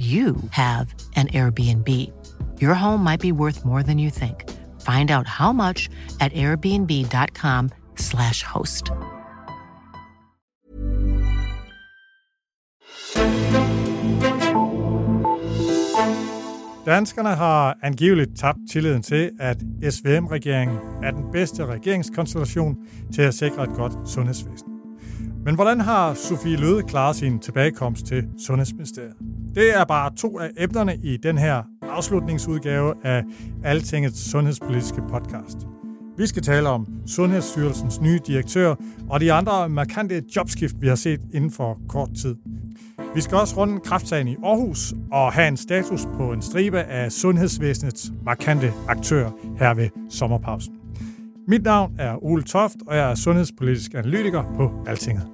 you have an Airbnb. Your home might be worth more than you think. Find out how much at airbnb.com/slash host. Danskerne har angiveligt tabt tilliden til, at SVM-regeringen er den bedste regeringskonstellation til at sikre et godt sundhedsvæsen. Men hvordan har Sofie Løde klaret sin tilbagekomst til Sundhedsministeriet? Det er bare to af emnerne i den her afslutningsudgave af Altingets sundhedspolitiske podcast. Vi skal tale om Sundhedsstyrelsens nye direktør og de andre markante jobskift, vi har set inden for kort tid. Vi skal også runde kraftsagen i Aarhus og have en status på en stribe af sundhedsvæsenets markante aktører her ved sommerpausen. Mit navn er Ole Toft, og jeg er sundhedspolitisk analytiker på Altinget.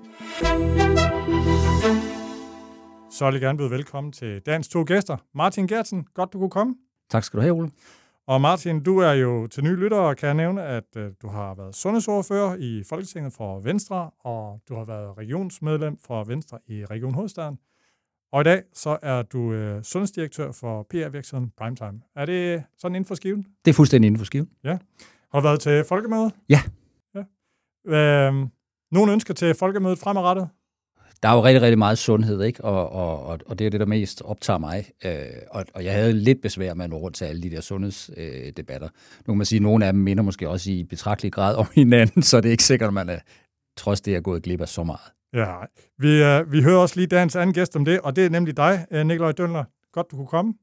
Så vil jeg gerne byde velkommen til dagens to gæster. Martin Gertsen, godt du kunne komme. Tak skal du have, Ole. Og Martin, du er jo til nye lyttere, kan jeg nævne, at uh, du har været sundhedsordfører i Folketinget for Venstre, og du har været regionsmedlem for Venstre i Region Hovedstaden. Og i dag så er du uh, sundhedsdirektør for PR-virksomheden Primetime. Er det sådan inden for skiven? Det er fuldstændig inden for skiven. Ja. Har du været til folkemødet? Ja. ja. Uh, nogle ønsker til folkemødet fremadrettet? Der er jo rigtig, rigtig meget sundhed, ikke? Og, og, og, og det er det, der mest optager mig. Øh, og, og jeg havde lidt besvær med at nå rundt til alle de der sundhedsdebatter. Øh, nu kan man sige, at nogle af dem minder måske også i betragtelig grad om hinanden, så det er ikke sikkert, at man er, trods det er gået glip af så meget. Ja, vi, øh, vi hører også lige dagens anden gæst om det, og det er nemlig dig, øh, Nikolaj Dønler. Godt, du kunne komme.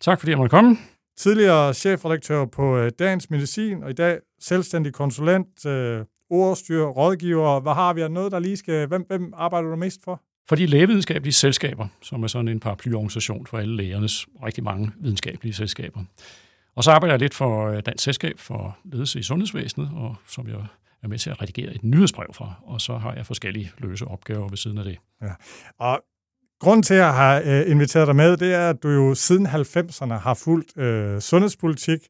Tak fordi jeg måtte komme. Tidligere chefredaktør på øh, Dagens Medicin, og i dag selvstændig konsulent, øh, ordstyr, rådgiver. Hvad har vi af noget, der lige skal... Hvem, hvem arbejder du mest for? For de lægevidenskabelige selskaber, som er sådan en paraplyorganisation for alle lægernes rigtig mange videnskabelige selskaber. Og så arbejder jeg lidt for øh, Dansk Selskab for Ledelse i Sundhedsvæsenet, og som jeg er med til at redigere et nyhedsbrev fra, og så har jeg forskellige løse opgaver ved siden af det. Ja. Og grunden til, at jeg har øh, inviteret dig med, det er, at du jo siden 90'erne har fulgt øh, sundhedspolitik,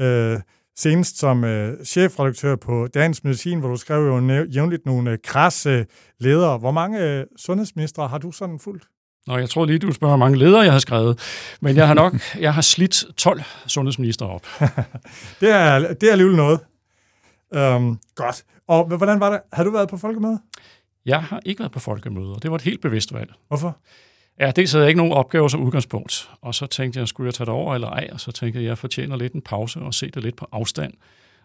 øh, senest som øh, chefredaktør på Dagens Medicin, hvor du skrev jo jævnligt nogle øh, krasse ledere. Hvor mange øh, sundhedsministre har du sådan fulgt? Nå, jeg tror lige, du spørger, hvor mange ledere jeg har skrevet. Men jeg har nok jeg har slidt 12 sundhedsminister op. det, er, det er alligevel noget. Um, godt. Og hvordan var det? Har du været på folkemøde? Jeg har ikke været på folkemøde, og det var et helt bevidst valg. Hvorfor? Ja, dels havde jeg ikke nogen opgaver som udgangspunkt, og så tænkte jeg, skulle jeg tage det over eller ej, og så tænkte jeg, at jeg fortjener lidt en pause og se det lidt på afstand.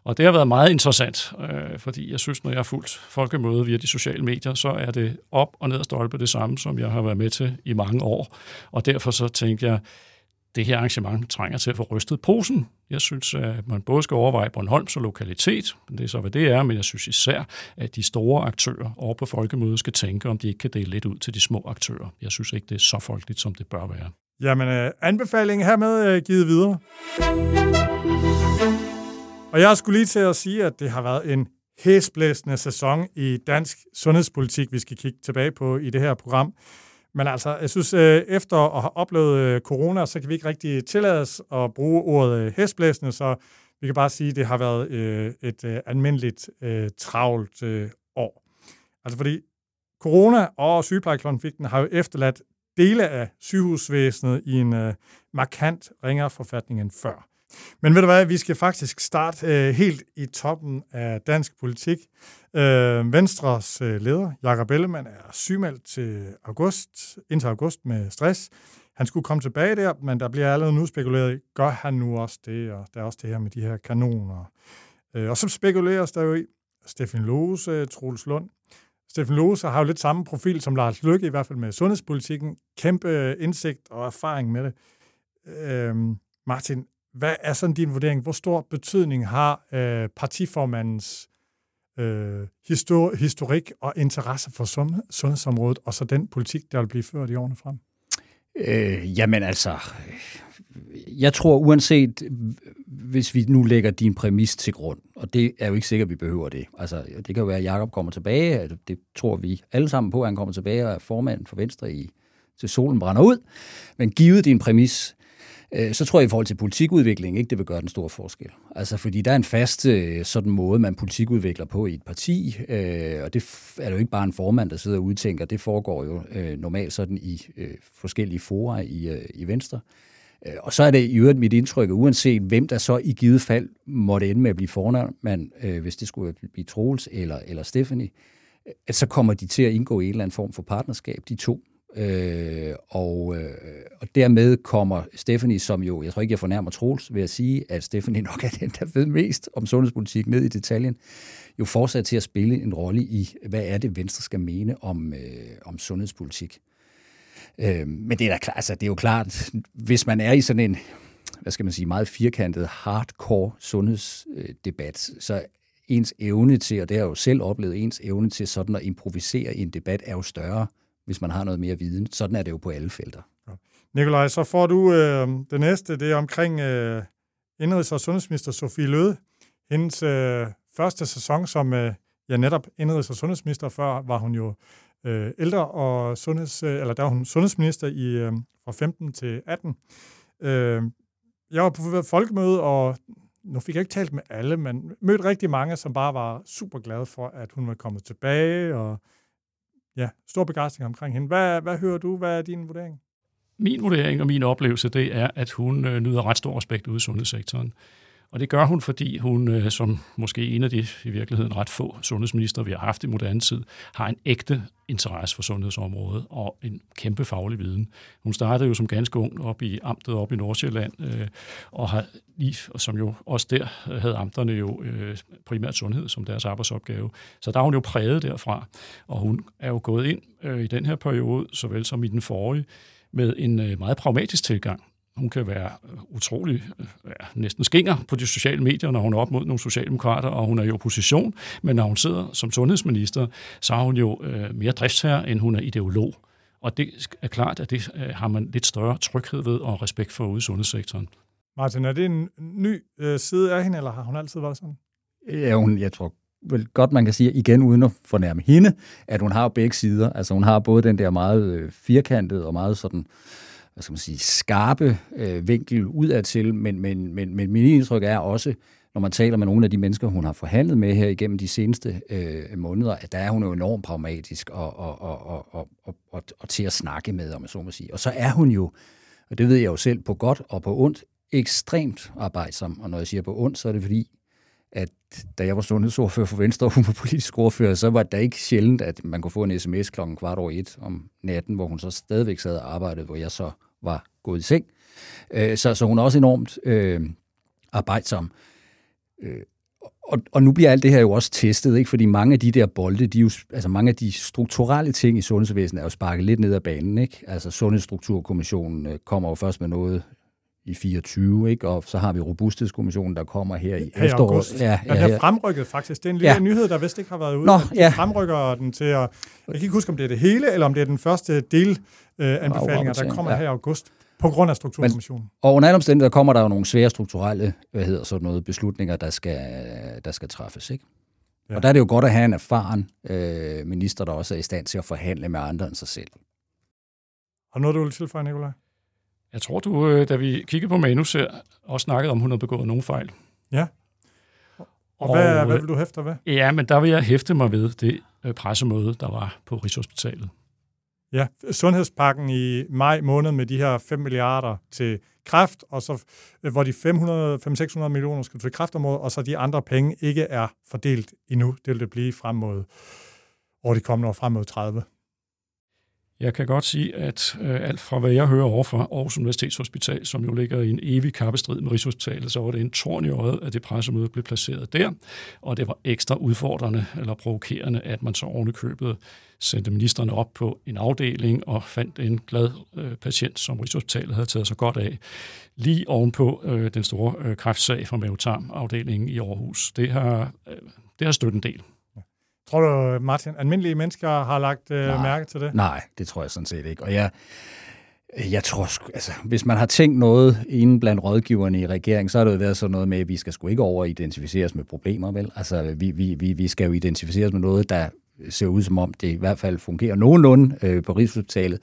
Og det har været meget interessant, øh, fordi jeg synes, når jeg har fulgt folkemøde via de sociale medier, så er det op og ned og stolpe det samme, som jeg har været med til i mange år. Og derfor så tænkte jeg, det her arrangement trænger til at få rystet posen. Jeg synes, at man både skal overveje Bornholm som lokalitet, det er så, hvad det er, men jeg synes især, at de store aktører over på folkemødet skal tænke, om de ikke kan dele lidt ud til de små aktører. Jeg synes ikke, det er så folkeligt, som det bør være. Jamen, øh, anbefalingen hermed øh, givet videre. Og jeg skulle lige til at sige, at det har været en hæsblæsende sæson i dansk sundhedspolitik, vi skal kigge tilbage på i det her program. Men altså, jeg synes, øh, efter at have oplevet øh, corona, så kan vi ikke rigtig tillade os at bruge ordet øh, hestblæsende, så vi kan bare sige, at det har været et almindeligt travlt år. Altså fordi corona og sygeplejekonflikten har jo efterladt dele af sygehusvæsenet i en markant ringere forfatning end før. Men ved du hvad, vi skal faktisk starte øh, helt i toppen af dansk politik. Øh, Venstres øh, leder, Jakob Ellemann, er sygemeldt til august, indtil august med stress. Han skulle komme tilbage der, men der bliver allerede nu spekuleret i, gør han nu også det, og der er også det her med de her kanoner. Øh, og så spekuleres der jo i, Stefan Lose, øh, Troels Lund. Stefan Lose har jo lidt samme profil som Lars Lykke, i hvert fald med sundhedspolitikken. Kæmpe øh, indsigt og erfaring med det. Øh, Martin, hvad er sådan din vurdering? Hvor stor betydning har øh, partiformandens øh, histor- historik og interesse for sund- sundhedsområdet, og så den politik, der vil blive ført i årene frem? Øh, jamen altså, jeg tror uanset, hvis vi nu lægger din præmis til grund, og det er jo ikke sikkert, at vi behøver det. Altså, det kan jo være, at Jacob kommer tilbage, det tror vi alle sammen på, at han kommer tilbage og er formand for Venstre i, til solen brænder ud. Men givet din præmis, Øh, så tror jeg i forhold til politikudvikling ikke, det vil gøre den store forskel. Altså, fordi der er en fast øh, sådan måde, man politikudvikler på i et parti, øh, og det er jo ikke bare en formand, der sidder og udtænker, det foregår jo normalt sådan i forskellige fora i, i Venstre. Og så er det i øvrigt mit indtryk, at uanset hvem der så i givet fald måtte ende med at blive formand, hvis det skulle blive Troels eller, eller Stephanie, at så kommer de til at indgå i en eller anden form for partnerskab, de to. Øh, og, øh, og dermed kommer Stephanie, som jo, jeg tror ikke, jeg fornærmer Troels ved at sige, at Stephanie nok er den, der ved mest om sundhedspolitik ned i detaljen, jo fortsat til at spille en rolle i, hvad er det, Venstre skal mene om, øh, om sundhedspolitik. Øh, men det er, da klart, altså, det er jo klart, hvis man er i sådan en, hvad skal man sige, meget firkantet, hardcore sundhedsdebat, så ens evne til, og det har jeg jo selv oplevet, ens evne til sådan at improvisere i en debat er jo større, hvis man har noget mere viden. Sådan er det jo på alle felter. Ja. Nikolaj, så får du øh, det næste, det er omkring øh, indrigs- og sundhedsminister Sofie Løde. Hendes øh, første sæson som øh, ja, netop indrigs- og sundhedsminister, før var hun jo øh, ældre og sundheds, øh, eller der var hun sundhedsminister i, øh, fra 15 til 18. Øh, jeg var på folkemøde, og nu fik jeg ikke talt med alle, men mødte rigtig mange, som bare var super glade for, at hun var kommet tilbage, og ja, stor begejstring omkring hende. Hvad, hvad hører du? Hvad er din vurdering? Min vurdering og min oplevelse, det er, at hun øh, nyder ret stor respekt ude i sundhedssektoren. Og det gør hun, fordi hun, øh, som måske en af de i virkeligheden ret få sundhedsminister, vi har haft i moderne tid, har en ægte interesse for sundhedsområdet og en kæmpe faglig viden. Hun startede jo som ganske ung op i amtet op i Nordsjælland, øh, og har lige, og som jo også der øh, havde amterne jo øh, primært sundhed som deres arbejdsopgave. Så der er hun jo præget derfra, og hun er jo gået ind øh, i den her periode, såvel som i den forrige, med en øh, meget pragmatisk tilgang hun kan være utrolig ja, næsten skinger på de sociale medier, når hun er op mod nogle socialdemokrater, og hun er i opposition. Men når hun sidder som sundhedsminister, så er hun jo øh, mere driftsherre, end hun er ideolog. Og det er klart, at det øh, har man lidt større tryghed ved og respekt for ude i sundhedssektoren. Martin, er det en ny øh, side af hende, eller har hun altid været sådan? Ja, hun, jeg tror vel godt, man kan sige, igen uden at fornærme hende, at hun har begge sider. Altså hun har både den der meget øh, firkantede og meget sådan øh, hvad skal man sige, skarpe øh, vinkel udadtil, men, men, men, men min indtryk er også, når man taler med nogle af de mennesker, hun har forhandlet med her igennem de seneste øh, måneder, at der er hun jo enormt pragmatisk og, og, og, og, og, og, og, og til at snakke med, om jeg så må sige. Og så er hun jo, og det ved jeg jo selv, på godt og på ondt, ekstremt arbejdsom. Og når jeg siger på ondt, så er det fordi, at da jeg var sundhedsordfører for Venstre, og hun var politisk ordfører, så var det ikke sjældent, at man kunne få en sms klokken kvart over et om natten, hvor hun så stadigvæk sad og arbejdede, hvor jeg så var gået i seng. Øh, så, så hun er også enormt øh, arbejdsom. Øh, og, og nu bliver alt det her jo også testet, ikke? fordi mange af de der bolde, de jo, altså mange af de strukturelle ting i sundhedsvæsenet er jo sparket lidt ned ad banen. Ikke? Altså Sundhedsstrukturkommissionen øh, kommer jo først med noget i 24, ikke? og så har vi Robusthedskommissionen, der kommer her i her efteråret. Ja, ja, ja, den er fremrykket faktisk. Det er en lille ja. nyhed, der vist ikke har været ude. Nå, ja. fremrykker den til at... Jeg kan ikke huske, om det er det hele, eller om det er den første del øh, anbefalinger, der kommer ja. her i august på grund af strukturkommissionen. Men, og under alle omstændigheder kommer der jo nogle svære strukturelle hvad hedder sådan noget, beslutninger, der skal, der skal træffes. Ikke? Ja. Og der er det jo godt at have en erfaren øh, minister, der også er i stand til at forhandle med andre end sig selv. Har noget, du vil tilføje, Nicolaj? Jeg tror, du, øh, da vi kiggede på manus her, også snakkede om, hun havde begået nogle fejl. Ja. Og, og hvad, hvad vil du hæfte ved? Ja, men der vil jeg hæfte mig ved det øh, pressemøde, der var på Rigshospitalet. Ja, sundhedspakken i maj måned med de her 5 milliarder til kræft, og så, øh, hvor de 500-600 millioner skal til kræftområdet, og så de andre penge ikke er fordelt endnu. Det vil det blive frem mod, over de kommende år frem mod 30. Jeg kan godt sige, at øh, alt fra hvad jeg hører over fra Aarhus Universitetshospital, som jo ligger i en evig kappestrid med Rigshospitalet, så var det en torn i øjet, at det pressemøde blev placeret der, og det var ekstra udfordrende eller provokerende, at man så ovenikøbet sendte ministerne op på en afdeling og fandt en glad øh, patient, som Rigshospitalet havde taget sig godt af, lige ovenpå øh, den store øh, kræftsag fra mavetarm-afdelingen i Aarhus. Det har, øh, det har støttet en del. Tror du, Martin, almindelige mennesker har lagt øh, mærke til det? Nej, det tror jeg sådan set ikke. Og jeg, Jeg tror, altså, hvis man har tænkt noget inden blandt rådgiverne i regeringen, så har det jo været sådan noget med, at vi skal sgu ikke over identificeres med problemer, vel? Altså, vi, vi, vi, vi skal jo identificeres med noget, der ser ud som om, det i hvert fald fungerer nogenlunde øh, på Rigshospitalet.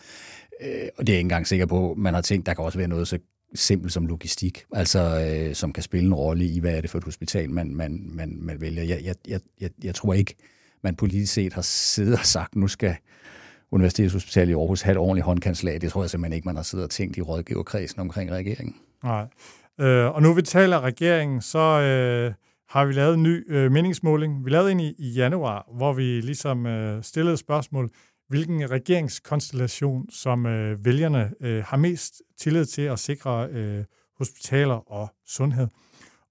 Øh, og det er jeg ikke engang sikker på. Man har tænkt, der kan også være noget så simpelt som logistik, altså øh, som kan spille en rolle i, hvad er det for et hospital, man, man, man, man vælger. Jeg, jeg, jeg, jeg, jeg tror ikke, man politisk set har siddet og sagt, nu skal Universitetshospitalet i Aarhus have et ordentligt håndkanslag. Det tror jeg simpelthen ikke, man har siddet og tænkt i rådgiverkredsen omkring regeringen. Nej. Øh, og nu vi taler regeringen, så øh, har vi lavet en ny øh, meningsmåling. Vi lavede en i, i januar, hvor vi ligesom øh, stillede spørgsmål, hvilken regeringskonstellation, som øh, vælgerne øh, har mest tillid til at sikre øh, hospitaler og sundhed.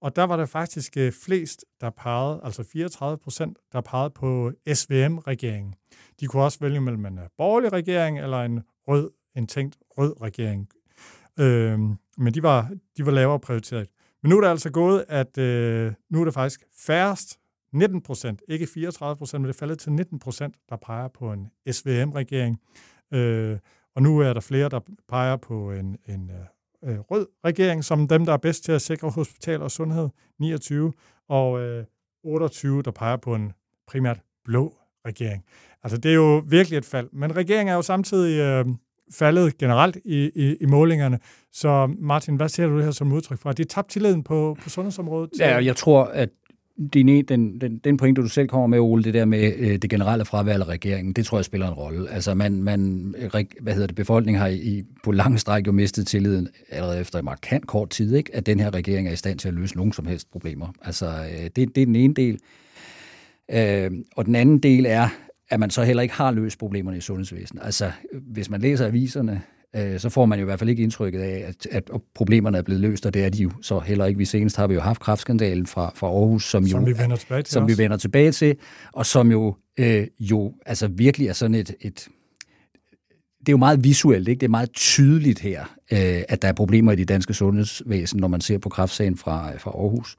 Og der var der faktisk øh, flest, der pegede, altså 34 procent, der pegede på SVM-regeringen. De kunne også vælge mellem en øh, borgerlig regering eller en rød, en tænkt rød regering. Øh, men de var, de var lavere prioriteret. Men nu er det altså gået, at øh, nu er det faktisk færrest 19 procent, ikke 34 procent, men det faldet til 19 procent, der peger på en SVM-regering. Øh, og nu er der flere, der peger på en, en øh, øh, rød regering, som dem, der er bedst til at sikre hospitaler og sundhed, 29, og øh, 28, der peger på en primært blå regering. Altså, det er jo virkelig et fald. Men regeringen er jo samtidig øh, faldet generelt i, i, i målingerne. Så Martin, hvad ser du det her som udtryk for? At de tabt tilliden på, på sundhedsområdet? Ja, jeg tror, at din, den, den, den pointe, du selv kommer med, Ole, det der med øh, det generelle fravalg af regeringen, det tror jeg spiller en rolle. Altså, man, man, hvad hedder det, befolkningen har i, på lang stræk jo mistet tilliden allerede efter en markant kort tid, ikke? at den her regering er i stand til at løse nogen som helst problemer. Altså, øh, det, det er den ene del. Øh, og den anden del er, at man så heller ikke har løst problemerne i sundhedsvæsenet. Altså, hvis man læser aviserne, øh, så får man jo i hvert fald ikke indtrykket af, at, at problemerne er blevet løst, og det er de jo så heller ikke. Vi senest har vi jo haft kraftskandalen fra, fra Aarhus, som, som jo, vi vender tilbage til, som vi vender tilbage til og som jo, øh, jo altså virkelig er sådan et, et det er jo meget visuelt, ikke? det er meget tydeligt her, øh, at der er problemer i det danske sundhedsvæsen, når man ser på kraftsagen fra, fra Aarhus.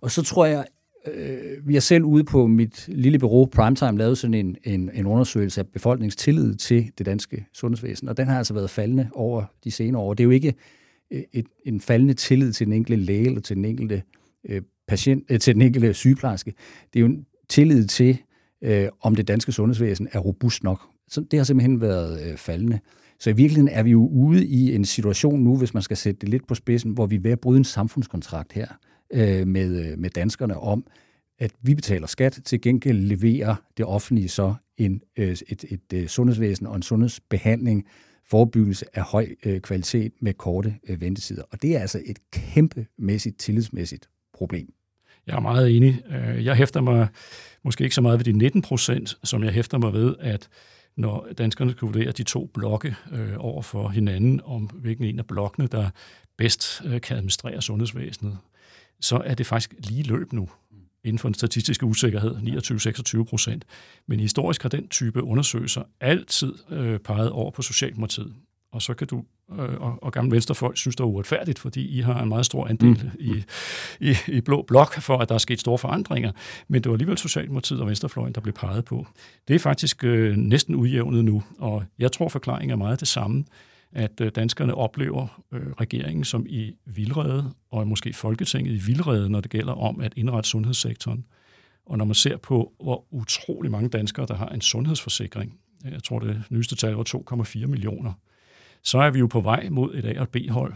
Og så tror jeg, øh, vi har selv ude på mit lille bureau Primetime lavet sådan en, en, en undersøgelse af befolkningstillid til det danske sundhedsvæsen, og den har altså været faldende over de senere år. Det er jo ikke øh, et, en faldende tillid til den enkelte læge eller til den enkelte øh, patient, øh, til den enkelte sygeplejerske. Det er jo en tillid til, øh, om det danske sundhedsvæsen er robust nok. Så det har simpelthen været øh, faldende. Så i virkeligheden er vi jo ude i en situation nu, hvis man skal sætte det lidt på spidsen, hvor vi er ved at bryde en samfundskontrakt her øh, med, øh, med danskerne om, at vi betaler skat, til gengæld leverer det offentlige så en, øh, et, et, et sundhedsvæsen og en sundhedsbehandling, forebyggelse af høj øh, kvalitet med korte øh, ventetider. Og det er altså et kæmpemæssigt, tillidsmæssigt problem. Jeg er meget enig. Øh, jeg hæfter mig måske ikke så meget ved de 19 procent, som jeg hæfter mig ved, at når danskerne skal vurdere de to blokke øh, over for hinanden, om hvilken en af blokkene, der bedst øh, kan administrere sundhedsvæsenet, så er det faktisk lige løb nu inden for en statistisk usikkerhed, 29-26 procent. Men historisk har den type undersøgelser altid øh, peget over på Socialdemokratiet. Og så kan du øh, og, og gamle venstrefolk synes, det er uretfærdigt, fordi I har en meget stor andel mm. i, i, i blå blok for, at der er sket store forandringer. Men det var alligevel Socialdemokratiet og Venstrefløjen, der blev peget på. Det er faktisk øh, næsten udjævnet nu, og jeg tror, forklaringen er meget det samme at øh, danskerne oplever øh, regeringen som i vildrede, og måske Folketinget i vildrede, når det gælder om at indrette sundhedssektoren. Og når man ser på, hvor utrolig mange danskere, der har en sundhedsforsikring, øh, jeg tror det nyeste tal var 2,4 millioner, så er vi jo på vej mod et A- og B-hold.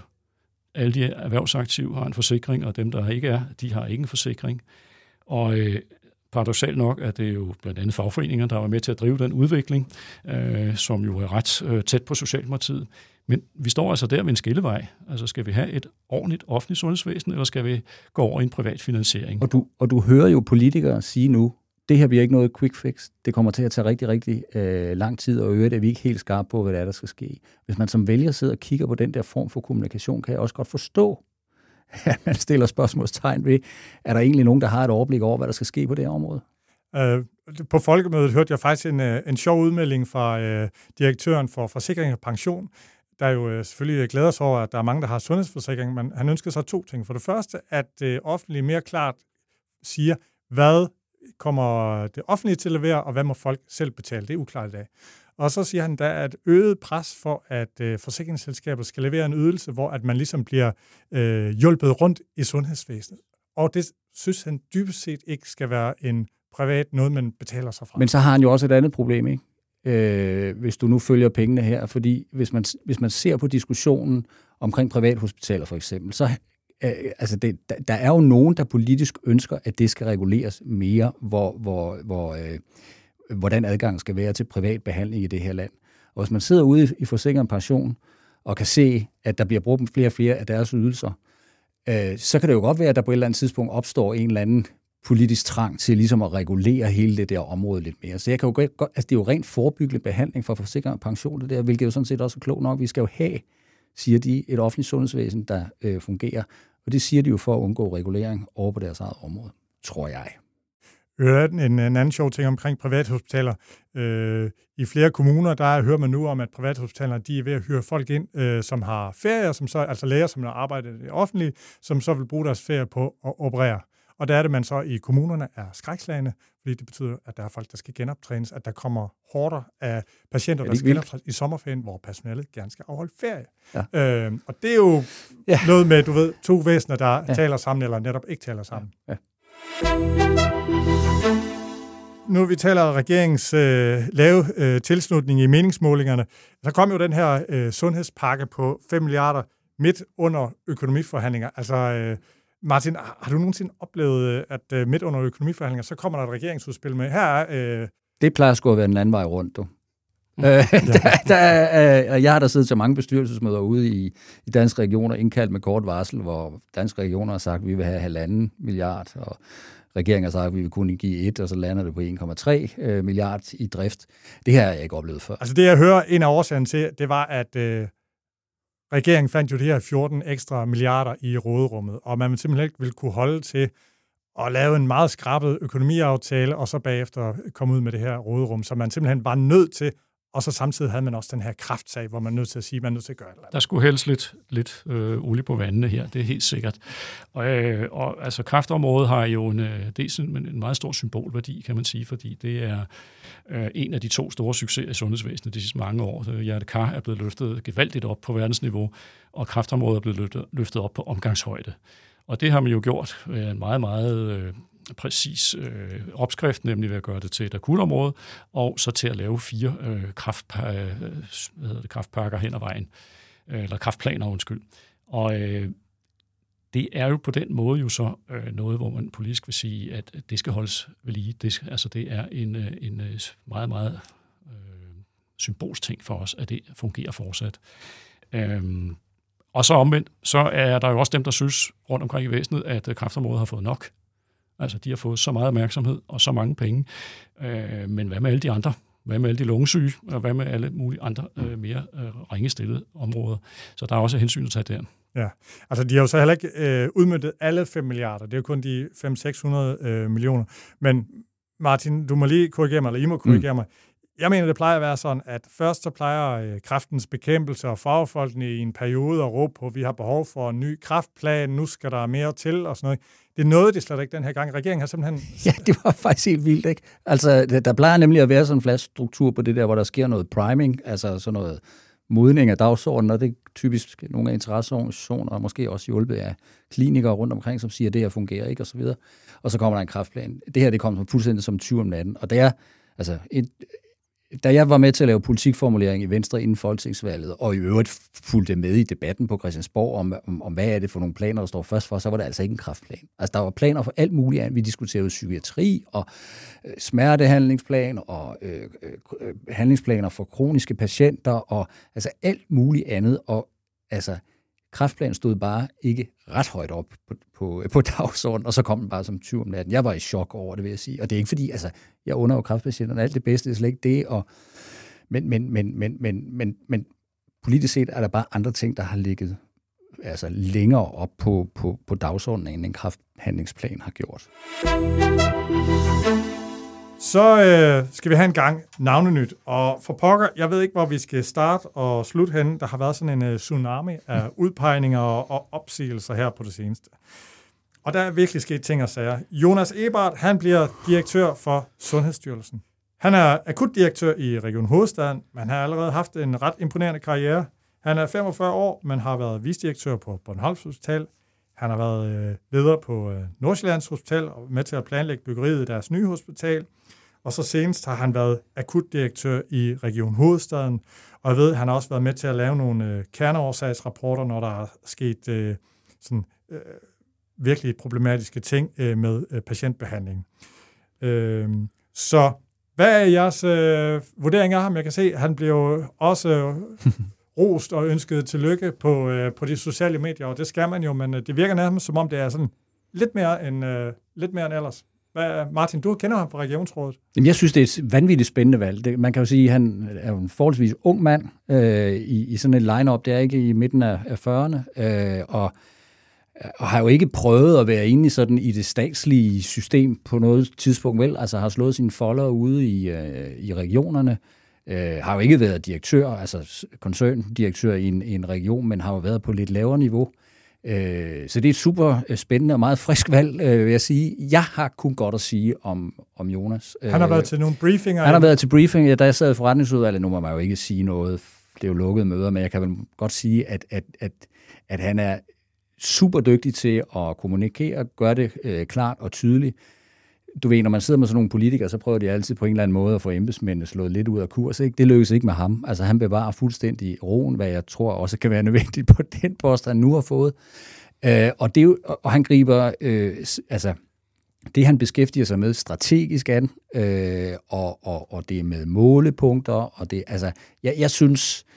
Alle de erhvervsaktive har en forsikring, og dem, der ikke er, de har ikke en forsikring. Og øh, paradoxalt nok at det jo blandt andet fagforeninger, der var med til at drive den udvikling, øh, som jo er ret øh, tæt på Socialdemokratiet. Men vi står altså der ved en skillevej. Altså skal vi have et ordentligt offentligt sundhedsvæsen, eller skal vi gå over i en privat finansiering? Og du, og du hører jo politikere sige nu, det her bliver ikke noget quick fix. Det kommer til at tage rigtig, rigtig øh, lang tid, og øvrigt er vi ikke helt skarpe på, hvad der er, der skal ske. Hvis man som vælger sidder og kigger på den der form for kommunikation, kan jeg også godt forstå, at man stiller spørgsmålstegn ved, er der egentlig nogen, der har et overblik over, hvad der skal ske på det her område? Øh, på folkemødet hørte jeg faktisk en, øh, en sjov udmelding fra øh, direktøren for Forsikring og Pension, der jo øh, selvfølgelig øh, glæder sig over, at der er mange, der har sundhedsforsikring, men han ønsker sig to ting. For det første, at det offentlige mere klart siger, hvad kommer det offentlige til at levere, og hvad må folk selv betale. Det er uklart i dag. Og så siger han, der er et øget pres for, at øh, forsikringsselskaber skal levere en ydelse, hvor at man ligesom bliver øh, hjulpet rundt i sundhedsvæsenet. Og det synes han dybest set ikke skal være en privat noget, man betaler sig fra. Men så har han jo også et andet problem, ikke? Øh, hvis du nu følger pengene her, fordi hvis man, hvis man ser på diskussionen omkring privathospitaler for eksempel, så øh, altså det, der, der er jo nogen, der politisk ønsker, at det skal reguleres mere, hvor, hvor, hvor, øh, hvordan adgangen skal være til privat behandling i det her land. Og hvis man sidder ude i, i forsikring pension og kan se, at der bliver brugt flere og flere af deres ydelser, øh, så kan det jo godt være, at der på et eller andet tidspunkt opstår en eller anden politisk trang til ligesom at regulere hele det der område lidt mere. Så jeg kan jo godt, altså det er jo rent forebyggende behandling for forsikring og pension, det der, hvilket jo sådan set også er klogt nok. Vi skal jo have, siger de, et offentligt sundhedsvæsen, der øh, fungerer. Og det siger de jo for at undgå regulering over på deres eget område, tror jeg. En, en anden sjov ting omkring privathospitaler. Øh, I flere kommuner, der hører man nu om, at privathospitalerne de er ved at hyre folk ind, øh, som har ferier, som så, altså læger, som har arbejdet i det offentlige, som så vil bruge deres ferie på at operere. Og der er det, man så i kommunerne er skrækslagende, fordi det betyder, at der er folk, der skal genoptrænes, at der kommer hårder af patienter, der skal genoptrænes i sommerferien, hvor personalet gerne skal afholde ferie. Ja. Øh, og det er jo ja. noget med, du ved, to væsener, der ja. taler sammen, eller netop ikke taler sammen. Ja. Ja. Nu vi taler regeringens øh, lave øh, tilslutning i meningsmålingerne. Der kom jo den her øh, sundhedspakke på 5 milliarder midt under økonomiforhandlinger. Altså, øh, Martin, har du nogensinde oplevet, øh, at øh, midt under økonomiforhandlinger, så kommer der et regeringsudspil med, her er... Øh... Det plejer sgu at være den anden vej rundt, du. Mm. Øh, der, der, øh, jeg har da siddet til mange bestyrelsesmøder ude i, i danske regioner, indkaldt med kort varsel, hvor danske regioner har sagt, at vi vil have halvanden milliard, og regeringen har sagt, at vi vil kunne give et, og så lander det på 1,3 øh, milliard i drift. Det her har jeg ikke oplevet før. Altså det, jeg hører, en af årsagerne til, det var, at øh, regeringen fandt jo de her 14 ekstra milliarder i råderummet, og man simpelthen ikke ville kunne holde til at lave en meget skrappet økonomiaftale, og så bagefter komme ud med det her råderum, så man simpelthen var nødt til og så samtidig havde man også den her kraftsag, hvor man er nødt til at sige, at man er nødt til at gøre det. Der skulle helst lidt, lidt øh, olie på vandene her, det er helt sikkert. Og, øh, og altså kraftområdet har jo en, øh, er en, en meget stor symbolværdi, kan man sige, fordi det er øh, en af de to store succeser i sundhedsvæsenet de sidste mange år. Hjertekar er blevet løftet gevaldigt op på verdensniveau, og kraftområdet er blevet løftet, løftet op på omgangshøjde. Og det har man jo gjort en meget, meget øh, præcis øh, opskrift, nemlig ved at gøre det til et akutområde, og så til at lave fire øh, kraftpa- øh, hvad hedder det, kraftpakker hen ad vejen, øh, eller kraftplaner, undskyld. Og øh, det er jo på den måde jo så øh, noget, hvor man politisk vil sige, at det skal holdes ved lige. Det, skal, altså det er en, øh, en øh, meget, meget øh, symbolsting for os, at det fungerer fortsat. Øhm, og så omvendt, så er der jo også dem, der synes rundt omkring i væsenet, at øh, kraftområdet har fået nok. Altså, de har fået så meget opmærksomhed og så mange penge. Øh, men hvad med alle de andre? Hvad med alle de lungesyge? Og hvad med alle mulige andre øh, mere øh, ringestillede områder? Så der er også hensyn at tage der. Ja, altså de har jo så heller ikke øh, udmyndtet alle 5 milliarder. Det er jo kun de 500-600 øh, millioner. Men Martin, du må lige korrigere mig, eller I må korrigere mm. mig. Jeg mener, det plejer at være sådan, at først så plejer øh, kraftens bekæmpelse og fagfolkene i en periode at råbe på, at vi har behov for en ny kraftplan, nu skal der mere til og sådan noget. Det nåede det slet ikke den her gang. Regeringen har simpelthen... Ja, det var faktisk helt vildt, ikke? Altså, der plejer nemlig at være sådan en flash-struktur på det der, hvor der sker noget priming, altså sådan noget modning af dagsordenen, og det er typisk nogle af interesseorganisationer, og måske også hjulpet af klinikere rundt omkring, som siger, at det her fungerer ikke, og så videre. Og så kommer der en kraftplan. Det her, det kommer fuldstændig som 20 om natten, og det er, altså, et, da jeg var med til at lave politikformulering i Venstre inden folketingsvalget, og i øvrigt fulgte med i debatten på Christiansborg om, om, om hvad er det for nogle planer, der står først for, så var det altså ikke en kraftplan. Altså, der var planer for alt muligt andet. Vi diskuterede psykiatri og øh, smertehandlingsplan og øh, øh, handlingsplaner for kroniske patienter og altså alt muligt andet. Og altså, Kræftplan stod bare ikke ret højt op på, på, på dagsordenen, og så kom den bare som 20 om natten. Jeg var i chok over det, vil jeg sige. Og det er ikke fordi, altså, jeg under jo kræftpatienterne alt det bedste, det er slet ikke det. Og, men, men, men, men, men, men, men politisk set er der bare andre ting, der har ligget altså længere op på, på, på dagsordenen, end en krafthandlingsplan har gjort. Så øh, skal vi have en gang navnenyt. Og for pokker, jeg ved ikke, hvor vi skal starte og slutte hen. Der har været sådan en uh, tsunami af udpegninger og, og opsigelser her på det seneste. Og der er virkelig sket ting og sager. Jonas Ebert, han bliver direktør for Sundhedsstyrelsen. Han er akutdirektør i Region Hovedstaden, men har allerede haft en ret imponerende karriere. Han er 45 år, men har været visdirektør på Bornholms Hospital. Han har været øh, leder på øh, Nordsjællands Hospital og med til at planlægge byggeriet i deres nye hospital. Og så senest har han været akutdirektør i Region Hovedstaden. Og jeg ved, at han har også været med til at lave nogle øh, kerneårsagsrapporter, når der er sket øh, sådan, øh, virkelig problematiske ting øh, med øh, patientbehandling. Øh, så hvad er jeres øh, vurdering af ham? Jeg kan se, at han bliver også øh, rost og ønsket tillykke på, øh, på de sociale medier, og det skal man jo, men øh, det virker nærmest som om, det er sådan lidt mere end, øh, lidt mere end ellers. Hvad, Martin, du kender ham fra Regionsrådet. Jamen, jeg synes, det er et vanvittigt spændende valg. Det, man kan jo sige, at han er jo en forholdsvis ung mand øh, i, i sådan et line-up. Det er ikke i midten af, af 40'erne. Øh, og og har jo ikke prøvet at være inde i, sådan, i det statslige system på noget tidspunkt, vel? Altså har slået sine folder ude i, øh, i regionerne, øh, har jo ikke været direktør, altså koncerndirektør i en, i en region, men har jo været på lidt lavere niveau. Øh, så det er et super øh, spændende og meget frisk valg, øh, vil jeg sige. Jeg har kun godt at sige om, om Jonas. Han har været til nogle briefinger? Han har været til briefing. Da jeg sad i forretningsudvalget, nu må man jo ikke sige noget, det er jo lukkede møder, men jeg kan vel godt sige, at, at, at, at han er super dygtig til at kommunikere, gøre det øh, klart og tydeligt. Du ved, når man sidder med sådan nogle politikere, så prøver de altid på en eller anden måde at få embedsmændene slået lidt ud af kurs. Ikke? Det lykkes ikke med ham. Altså, han bevarer fuldstændig roen, hvad jeg tror også kan være nødvendigt på den post, han nu har fået. Øh, og, det er jo, og han griber, øh, altså, det han beskæftiger sig med strategisk an, øh, og, og, og det er med målepunkter, og det, altså, jeg, jeg synes, Øh,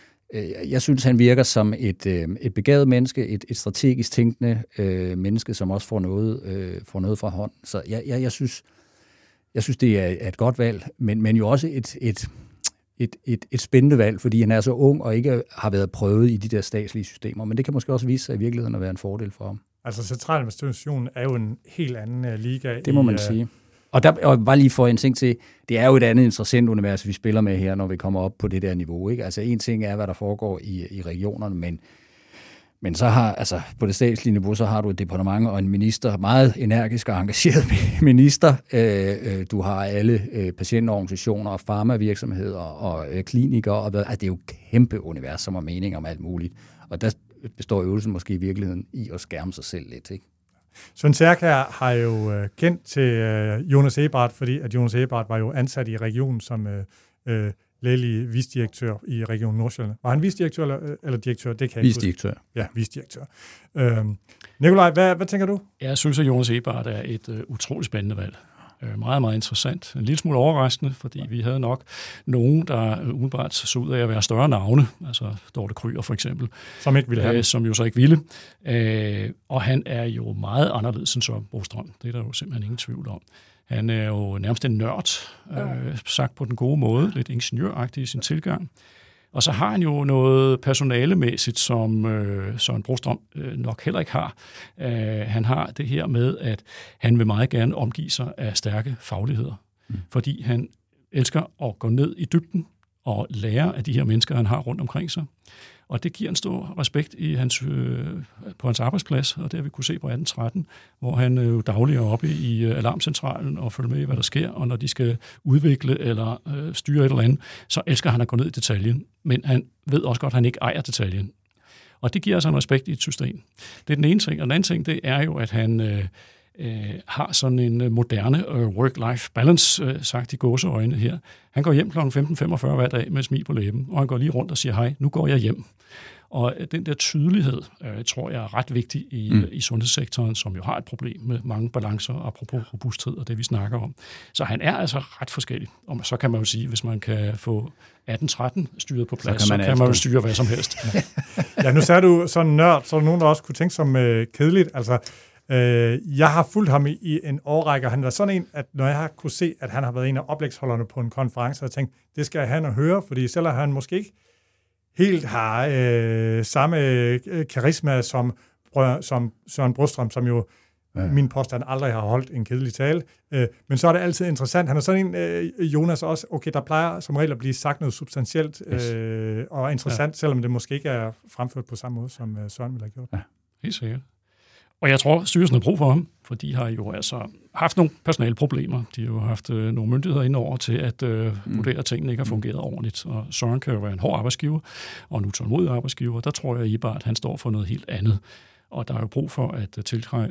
jeg synes, han virker som et, øh, et begavet menneske, et, et strategisk tænkende øh, menneske, som også får noget, øh, får noget fra hånd. Så jeg, jeg, jeg, synes, jeg synes, det er et godt valg, men, men jo også et, et, et, et, et spændende valg, fordi han er så ung og ikke har været prøvet i de der statslige systemer. Men det kan måske også vise sig i virkeligheden at være en fordel for ham. Altså centraladministrationen er jo en helt anden uh, liga. Det må i, man uh, sige. Og, der, og bare lige for en ting til, det er jo et andet interessant univers, vi spiller med her, når vi kommer op på det der niveau. Ikke? Altså en ting er, hvad der foregår i, i regionerne, men, men så har, altså på det statslige niveau, så har du et departement og en minister, meget energisk og engageret minister. Øh, øh, du har alle øh, patientorganisationer og farmavirksomheder og klinikker, klinikere. Og, altså, det er jo et kæmpe univers, som har mening om alt muligt. Og der består øvelsen måske i virkeligheden i at skærme sig selv lidt. Ikke? Svend Særkær har jo øh, kendt til øh, Jonas Ebert, fordi at Jonas Ebert var jo ansat i regionen som øh, øh, lægelig visdirektør i Region Nordsjælland. Var han visdirektør eller, øh, eller direktør? Det kan jeg visdirektør. Ja, visdirektør. Øh, Nikolaj, hvad, hvad tænker du? Jeg synes, at Jonas Ebert er et uh, utroligt spændende valg. Øh, meget, meget interessant. En lille smule overraskende, fordi vi havde nok nogen, der umiddelbart så ud af at være større navne, altså Dorte Kryer for eksempel. Som ikke ville have øh, Som jo så ikke ville. Øh, og han er jo meget anderledes end Søren Brostrøm. Det er der jo simpelthen ingen tvivl om. Han er jo nærmest en nørd, øh, sagt på den gode måde, lidt ingeniøragtig i sin tilgang. Og så har han jo noget personalemæssigt, som øh, Søren Brostrøm øh, nok heller ikke har. Øh, han har det her med, at han vil meget gerne omgive sig af stærke fagligheder, mm. fordi han elsker at gå ned i dybden og lære af de her mennesker, han har rundt omkring sig. Og det giver en stor respekt i hans, øh, på hans arbejdsplads, og det har vi kunne se på 1813, hvor han øh, dagligt er oppe i øh, alarmcentralen og følger med i, hvad der sker, og når de skal udvikle eller øh, styre et eller andet, så elsker han at gå ned i detaljen. Men han ved også godt, at han ikke ejer detaljen. Og det giver altså en respekt i et system. Det er den ene ting. Og den anden ting, det er jo, at han... Øh, øh, har sådan en øh, moderne øh, work-life balance, øh, sagt i gåseøjne her. Han går hjem kl. 15.45 hver dag med smil på læben, og han går lige rundt og siger, hej, nu går jeg hjem. Og øh, den der tydelighed, øh, tror jeg er ret vigtig i, mm. i sundhedssektoren, som jo har et problem med mange balancer, apropos robusthed og det, vi snakker om. Så han er altså ret forskellig. Og så kan man jo sige, hvis man kan få 1813 styret på plads, så kan man, så kan man jo styre hvad som helst. ja, nu sagde du sådan nørd, så er der nogen, der også kunne tænke som øh, kedeligt. Altså, Øh, jeg har fulgt ham i, i en årrække, og han var sådan en, at når jeg har kunne se, at han har været en af oplægsholderne på en konference, og jeg tænkte, det skal jeg have at høre, fordi selvom han måske ikke helt har øh, samme øh, karisma som, som Søren Brostrøm, som jo ja. min påstand aldrig har holdt en kedelig tale. Øh, men så er det altid interessant. Han er sådan en, øh, Jonas også, okay, der plejer som regel at blive sagt noget substantielt yes. øh, og interessant, ja. selvom det måske ikke er fremført på samme måde, som øh, Søren ville have gjort. Ja, helt sikkert. Og jeg tror, styrelsen har brug for ham, for de har jo altså haft nogle personalproblemer. De har jo haft øh, nogle myndigheder indover til at øh, mm. vurdere, at tingene ikke har fungeret ordentligt. Og Søren kan jo være en hård arbejdsgiver, og en utålmodig arbejdsgiver. Der tror jeg, at han står for noget helt andet. Og der er jo brug for at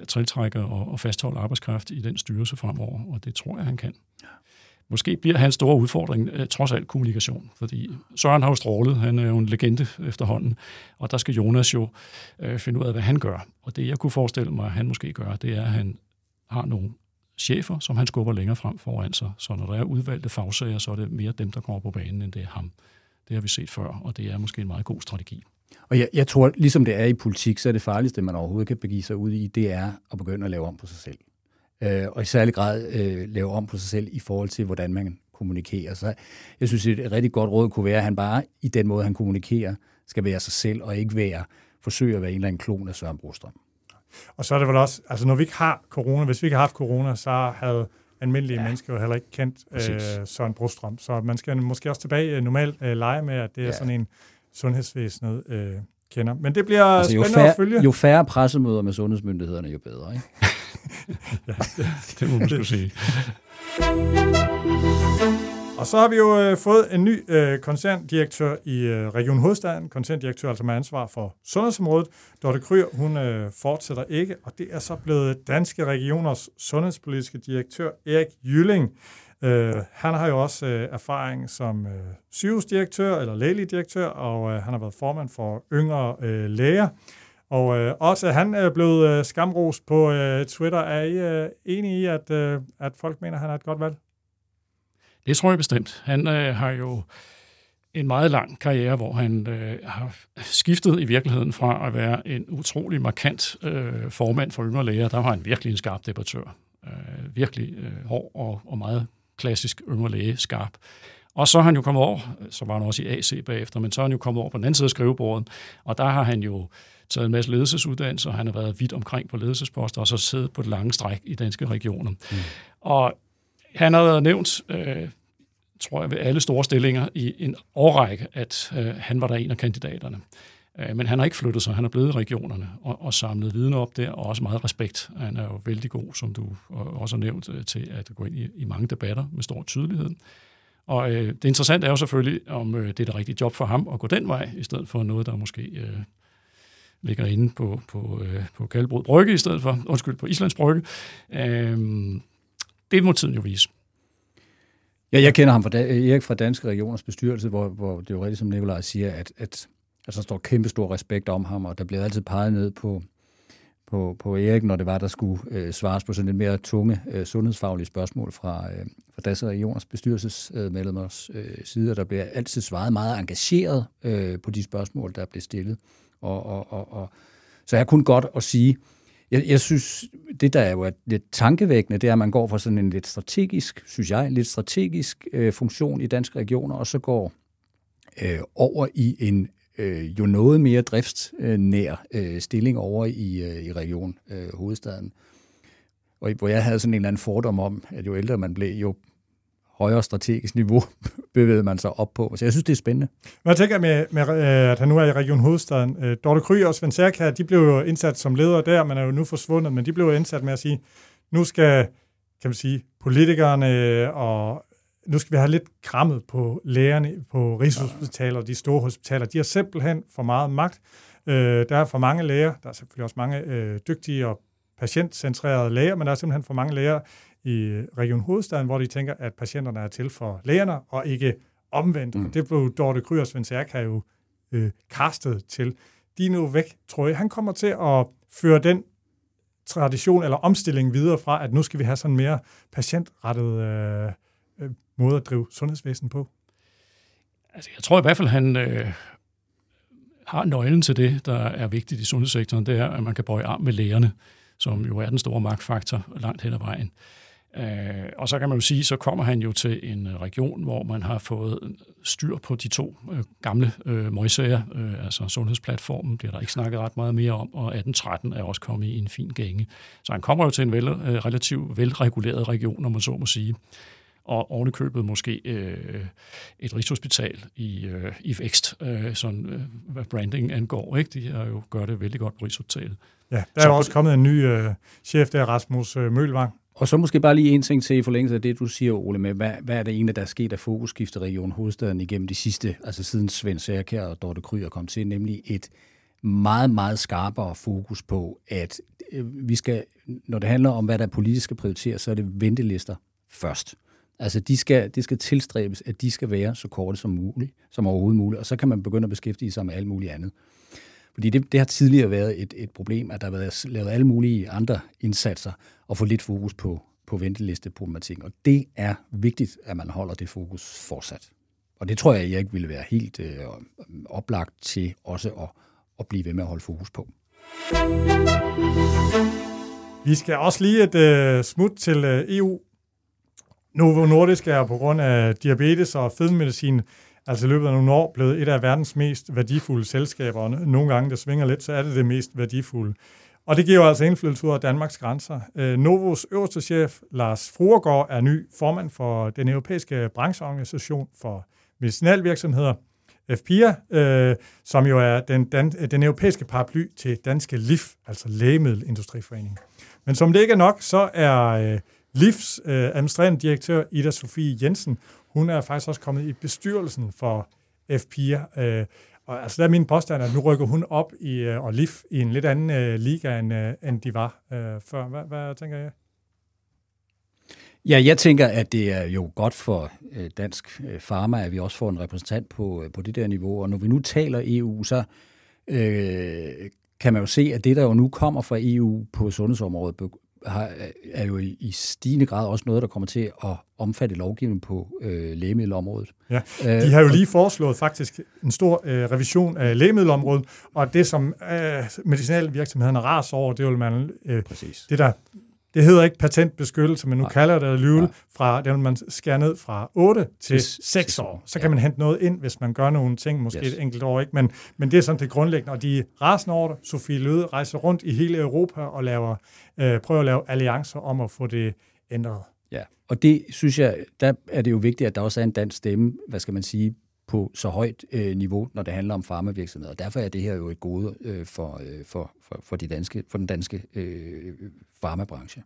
tiltrække og, og fastholde arbejdskraft i den styrelse fremover, og det tror jeg, han kan. Måske bliver hans store udfordring øh, trods alt kommunikation, fordi Søren har jo strålet, han er jo en legende efterhånden, og der skal Jonas jo øh, finde ud af, hvad han gør. Og det, jeg kunne forestille mig, at han måske gør, det er, at han har nogle chefer, som han skubber længere frem foran sig. Så når der er udvalgte fagsager, så er det mere dem, der kommer på banen, end det er ham. Det har vi set før, og det er måske en meget god strategi. Og jeg, jeg tror, ligesom det er i politik, så er det farligste, man overhovedet kan begive sig ud i, det er at begynde at lave om på sig selv. Øh, og i særlig grad øh, lave om på sig selv i forhold til, hvordan man kommunikerer. Så jeg synes, et rigtig godt råd kunne være, at han bare i den måde, han kommunikerer, skal være sig selv, og ikke være, forsøge at være en eller anden klon af Søren Brostrøm. Og så er det vel også, altså når vi ikke har corona, hvis vi ikke har haft corona, så havde almindelige ja. mennesker jo heller ikke kendt øh, Søren Brostrøm. Så man skal måske også tilbage øh, normalt øh, lege med, at det er ja. sådan en sundhedsvæsenet øh, kender. Men det bliver altså, spændende færre, at følge. Jo færre pressemøder med sundhedsmyndighederne, jo bedre, ikke? ja, det, må man skulle sige. Og så har vi jo øh, fået en ny øh, koncerndirektør i øh, Region Hovedstaden, koncerndirektør altså med ansvar for sundhedsområdet. Dorte Kryr, hun øh, fortsætter ikke, og det er så blevet Danske Regioners sundhedspolitiske direktør Erik Jylling. Øh, han har jo også øh, erfaring som øh, sygehusdirektør eller lægelig direktør, og øh, han har været formand for yngre øh, læger. Og øh, også han er blevet øh, skamros på øh, Twitter. Er I øh, enige i, at, øh, at folk mener, at han er et godt valg? Det tror jeg bestemt. Han øh, har jo en meget lang karriere, hvor han øh, har skiftet i virkeligheden fra at være en utrolig markant øh, formand for yngre læger. Der var han virkelig en skarp debattør. Øh, virkelig øh, hård og, og meget klassisk yngre læge skarp. Og så har han jo kommet over, så var han også i AC bagefter, men så har han jo kommet over på den anden side af skrivebordet, og der har han jo taget en masse ledelsesuddannelser, han har været vidt omkring på ledelsesposter, og så siddet på det lange stræk i danske regioner. Mm. Og han har været nævnt, øh, tror jeg, ved alle store stillinger i en årrække, at øh, han var der en af kandidaterne. Øh, men han har ikke flyttet sig, han er blevet i regionerne og, og samlet viden op der, og også meget respekt. Han er jo vældig god, som du også har nævnt, øh, til at gå ind i, i mange debatter med stor tydelighed. Og øh, det interessante er jo selvfølgelig, om øh, det er det rigtige job for ham at gå den vej, i stedet for noget, der måske øh, ligger inde på, på, øh, på Kalbrod Brygge, i stedet for, undskyld, på Islands Brygge. Øh, det må tiden jo vise. Ja, jeg kender ham fra Erik fra Danske Regioners bestyrelse, hvor, hvor det jo rigtigt, som Nikolaj siger, at, at altså, der står kæmpe stor respekt om ham, og der bliver altid peget ned på, på, på Erik, når det var, der skulle øh, svares på sådan lidt mere tunge øh, sundhedsfaglige spørgsmål fra, øh, fra Danske Regioners bestyrelsesmedlemmers øh, øh, side, og der bliver altid svaret meget engageret øh, på de spørgsmål, der bliver stillet. Og, og, og, og, så jeg kunne godt at sige, jeg, jeg synes, det der er jo lidt tankevækkende, det er, at man går fra sådan en lidt strategisk, synes jeg, lidt strategisk øh, funktion i danske regioner, og så går øh, over i en øh, jo noget mere driftsnær øh, stilling over i, øh, i region øh, hovedstaden. Og hvor jeg havde sådan en eller anden fordom om, at jo ældre man blev, jo højere strategisk niveau bevægede man sig op på. Så jeg synes, det er spændende. Men jeg tænker med, med øh, at han nu er i Region Hovedstaden. Øh, Dorte Kry og Svend Særkær, de blev jo indsat som ledere der, man er jo nu forsvundet, men de blev jo indsat med at sige, nu skal, kan man sige, politikerne øh, og nu skal vi have lidt krammet på lægerne på Rigshospitaler og de store hospitaler. De har simpelthen for meget magt. Øh, der er for mange læger, der er selvfølgelig også mange øh, dygtige og patientcentrerede læger, men der er simpelthen for mange læger i Region Hovedstaden, hvor de tænker, at patienterne er til for lægerne, og ikke omvendt. Mm. det blev Dorte Kry og Svend har jo øh, kastet til. De er nu væk, tror jeg. Han kommer til at føre den tradition eller omstilling videre fra, at nu skal vi have sådan mere patientrettet øh, øh, måde at drive sundhedsvæsen på. Altså, jeg tror i hvert fald, han øh, har nøglen til det, der er vigtigt i sundhedssektoren, det er, at man kan bøje arm med lægerne, som jo er den store magtfaktor langt hen ad vejen. Øh, og så kan man jo sige, så kommer han jo til en øh, region, hvor man har fået styr på de to øh, gamle øh, møgsager, øh, altså sundhedsplatformen bliver der ikke snakket ret meget mere om, og 1813 er også kommet i en fin gænge. Så han kommer jo til en vel, øh, relativt velreguleret region, når man så må sige. og ovenikøbet måske øh, et rigshospital i, øh, i vækst, øh, sådan, øh, hvad branding angår. Ikke? De har jo gør det vældig godt på Rigshospitalet. Ja, der er jo også kommet en ny øh, chef der, Rasmus øh, Mølvang. Og så måske bare lige en ting til i forlængelse af det, du siger, Ole, med hvad, hvad er det egentlig, der er sket af fokusskifte Region Hovedstaden igennem de sidste, altså siden Svend Særkær og Dorte Kryer kom til, nemlig et meget, meget skarpere fokus på, at øh, vi skal, når det handler om, hvad der er politisk skal så er det ventelister først. Altså, de skal, det skal tilstræbes, at de skal være så korte som muligt, som overhovedet muligt, og så kan man begynde at beskæftige sig med alt muligt andet. Fordi det, det har tidligere været et, et problem, at der har været lavet alle mulige andre indsatser og få lidt fokus på, på ventelisteproblematikken. Og det er vigtigt, at man holder det fokus fortsat. Og det tror jeg, jeg ikke ville være helt øh, oplagt til også at, at blive ved med at holde fokus på. Vi skal også lige et øh, smut til øh, EU. Novo Nordisk er på grund af diabetes og fedmemedicin altså i løbet af nogle år blevet et af verdens mest værdifulde selskaber, og nogle gange det svinger lidt, så er det det mest værdifulde. Og det giver altså indflydelse ud af Danmarks grænser. Øh, Novos øverste chef, Lars Fruergaard, er ny formand for den europæiske brancheorganisation for medicinalvirksomheder, FPIA, øh, som jo er den, den, den europæiske paraply til Danske LIF, altså Lægemiddelindustriforeningen. Men som det ikke er nok, så er øh, LIFs øh, administrerende direktør Ida Sofie Jensen, hun er faktisk også kommet i bestyrelsen for FPIA. Øh, og altså der er min påstand, at nu rykker hun op i, øh, og Liv i en lidt anden øh, liga, end, øh, end de var øh, før. Hvad, hvad tænker jeg? Ja, jeg tænker, at det er jo godt for øh, dansk øh, farma, at vi også får en repræsentant på, øh, på det der niveau. Og når vi nu taler EU, så øh, kan man jo se, at det, der jo nu kommer fra EU på sundhedsområdet, har, er jo i, i stigende grad også noget, der kommer til at omfatte lovgivning på øh, lægemiddelområdet. Ja, de har jo lige foreslået faktisk en stor øh, revision af lægemiddelområdet, og det, som øh, medicinalvirksomhederne raser over, det vil man... Øh, Præcis. Det, der det hedder ikke patentbeskyttelse, men nu Nej. kalder det alligevel, fra, det vil man skære ned fra 8 til 6 år. Så kan man hente noget ind, hvis man gør nogle ting, måske yes. et enkelt år, ikke? Men, men det er sådan det grundlæggende, og de rasende over det. Sofie Løde rejser rundt i hele Europa og laver, øh, prøver at lave alliancer om at få det ændret. Ja, og det synes jeg, der er det jo vigtigt, at der også er en dansk stemme, hvad skal man sige, på så højt øh, niveau, når det handler om farmavirksomheder. Og derfor er det her jo et gode øh, for, øh, for, for, for, de danske, for den danske øh, farmabranche.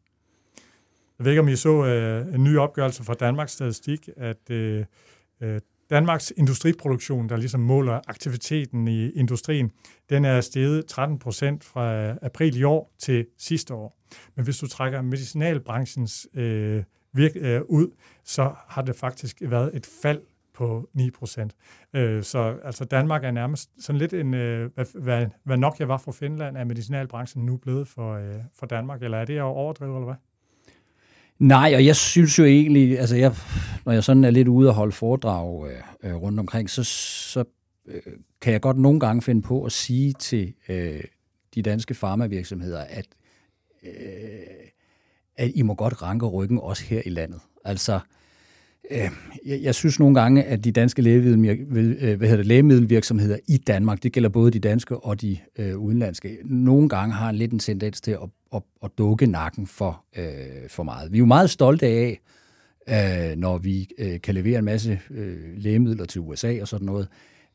Jeg ved ikke, om I så øh, en ny opgørelse fra Danmarks Statistik, at øh, øh Danmarks industriproduktion, der ligesom måler aktiviteten i industrien, den er steget 13 procent fra øh, april i år til sidste år. Men hvis du trækker medicinalbranchens øh, virk, øh, ud, så har det faktisk været et fald på 9 procent. Øh, så altså Danmark er nærmest sådan lidt en, øh, hvad, hvad, hvad Nokia var for Finland, er medicinalbranchen nu blevet for, øh, for Danmark, eller er det at overdrive, eller hvad? Nej, og jeg synes jo egentlig, altså jeg, når jeg sådan er lidt ude og holde foredrag øh, øh, rundt omkring, så, så øh, kan jeg godt nogle gange finde på at sige til øh, de danske farmavirksomheder, at, øh, at I må godt ranke ryggen også her i landet. Altså, Øh, Øh, jeg, jeg synes nogle gange, at de danske lægemiddel, øh, hvad hedder det, lægemiddelvirksomheder i Danmark, det gælder både de danske og de øh, udenlandske, nogle gange har en lidt en tendens til at, at, at dukke nakken for, øh, for meget. Vi er jo meget stolte af, øh, når vi øh, kan levere en masse øh, lægemidler til USA og sådan noget,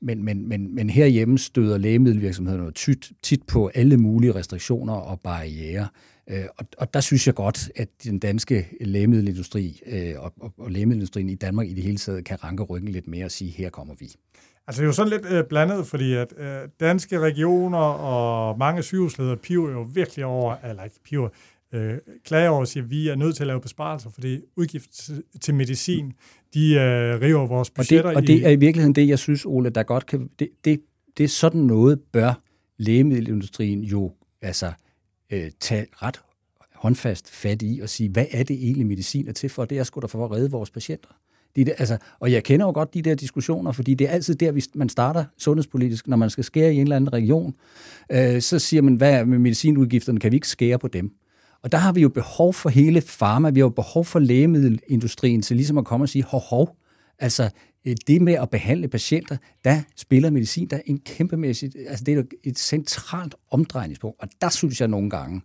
men, men, men, men herhjemme støder lægemiddelvirksomhederne tit, tit på alle mulige restriktioner og barriere. Øh, og, og der synes jeg godt, at den danske lægemiddelindustri øh, og, og, og lægemiddelindustrien i Danmark i det hele taget kan ranke ryggen lidt mere og sige, her kommer vi. Altså det er jo sådan lidt øh, blandet, fordi at øh, danske regioner og mange sygehusledere piver jo virkelig over, eller ikke piver, øh, klager over og siger, at vi er nødt til at lave besparelser, fordi udgift til, medicin, de øh, river vores budgetter. Og det, og det er i virkeligheden det, jeg synes, Ole, der godt kan... Det, det, det er sådan noget, bør lægemiddelindustrien jo altså øh, tage ret håndfast fat i og sige, hvad er det egentlig medicin er til for? Det er sgu da for at redde vores patienter. De der, altså, og jeg kender jo godt de der diskussioner, fordi det er altid der, man starter sundhedspolitisk, når man skal skære i en eller anden region. Øh, så siger man, hvad er med medicinudgifterne? Kan vi ikke skære på dem? Og der har vi jo behov for hele farma, vi har jo behov for lægemiddelindustrien til ligesom at komme og sige, hov, hov, altså øh, det med at behandle patienter, der spiller medicin, der er en kæmpemæssigt, altså det er et centralt omdrejningspunkt, og der synes jeg nogle gange,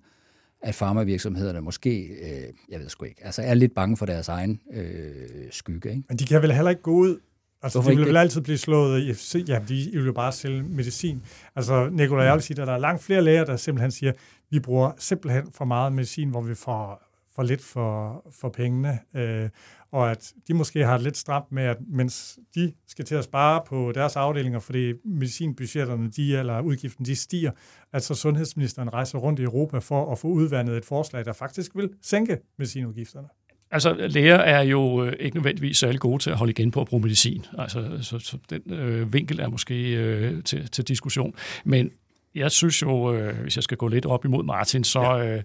at farmavirksomhederne måske, øh, jeg ved sgu ikke, altså er lidt bange for deres egen øh, skygge. Ikke? Men de kan vel heller ikke gå ud Altså, Hvorfor de vil vel altid blive slået i, ja, de vil jo bare sælge medicin. Altså, Nikolaj jeg vil sige, at der er langt flere læger, der simpelthen siger, vi bruger simpelthen for meget medicin, hvor vi får for lidt for, for pengene, øh, og at de måske har lidt stramt med, at mens de skal til at spare på deres afdelinger, fordi medicinbudgetterne, de, eller udgiften, de stiger, at så sundhedsministeren rejser rundt i Europa for at få udvandet et forslag, der faktisk vil sænke medicinudgifterne. Altså, læger er jo øh, ikke nødvendigvis særlig gode til at holde igen på at bruge medicin. Altså, så, så den øh, vinkel er måske øh, til, til diskussion. Men jeg synes jo, øh, hvis jeg skal gå lidt op imod Martin, så øh, øh,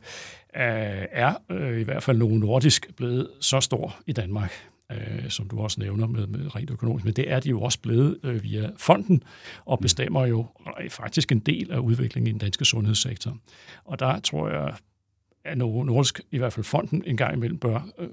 er øh, i hvert fald Novo Nordisk blevet så stor i Danmark, øh, som du også nævner med, med rent økonomisk. Men det er de jo også blevet øh, via fonden, og bestemmer jo faktisk en del af udviklingen i den danske sundhedssektor. Og der tror jeg, at Nordisk, i hvert fald fonden, en gang imellem bør øh,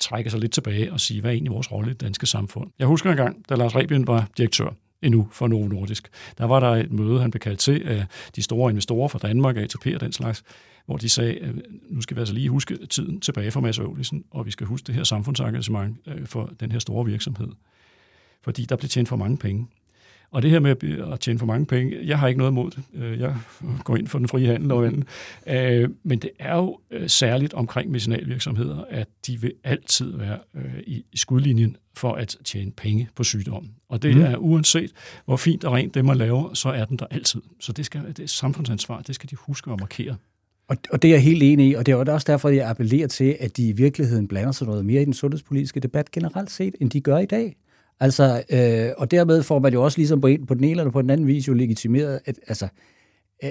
trække sig lidt tilbage og sige, hvad er egentlig vores rolle i det danske samfund. Jeg husker en gang, da Lars Rebien var direktør endnu for Novo Nordisk. Der var der et møde, han blev kaldt til af de store investorer fra Danmark, ATP og den slags, hvor de sagde, at nu skal vi altså lige huske tiden tilbage for Mads Øvlisen, og vi skal huske det her samfundsengagement øh, for den her store virksomhed. Fordi der blev tjent for mange penge. Og det her med at tjene for mange penge, jeg har ikke noget imod det. Øh, jeg går ind for den frie handel og anden. Øh, men det er jo øh, særligt omkring medicinalvirksomheder, at de vil altid være i skudlinjen for at tjene penge på sygdommen. Og det mm. er uanset, hvor fint og rent det man laver, så er den der altid. Så det, skal, det er samfundsansvar, det skal de huske at markere. Og, og det er jeg helt enig i, og det er også derfor, jeg appellerer til, at de i virkeligheden blander sig noget mere i den sundhedspolitiske debat generelt set, end de gør i dag. Altså, øh, og dermed får man jo også ligesom på, en, på den ene eller på den anden vis jo legitimeret at, altså,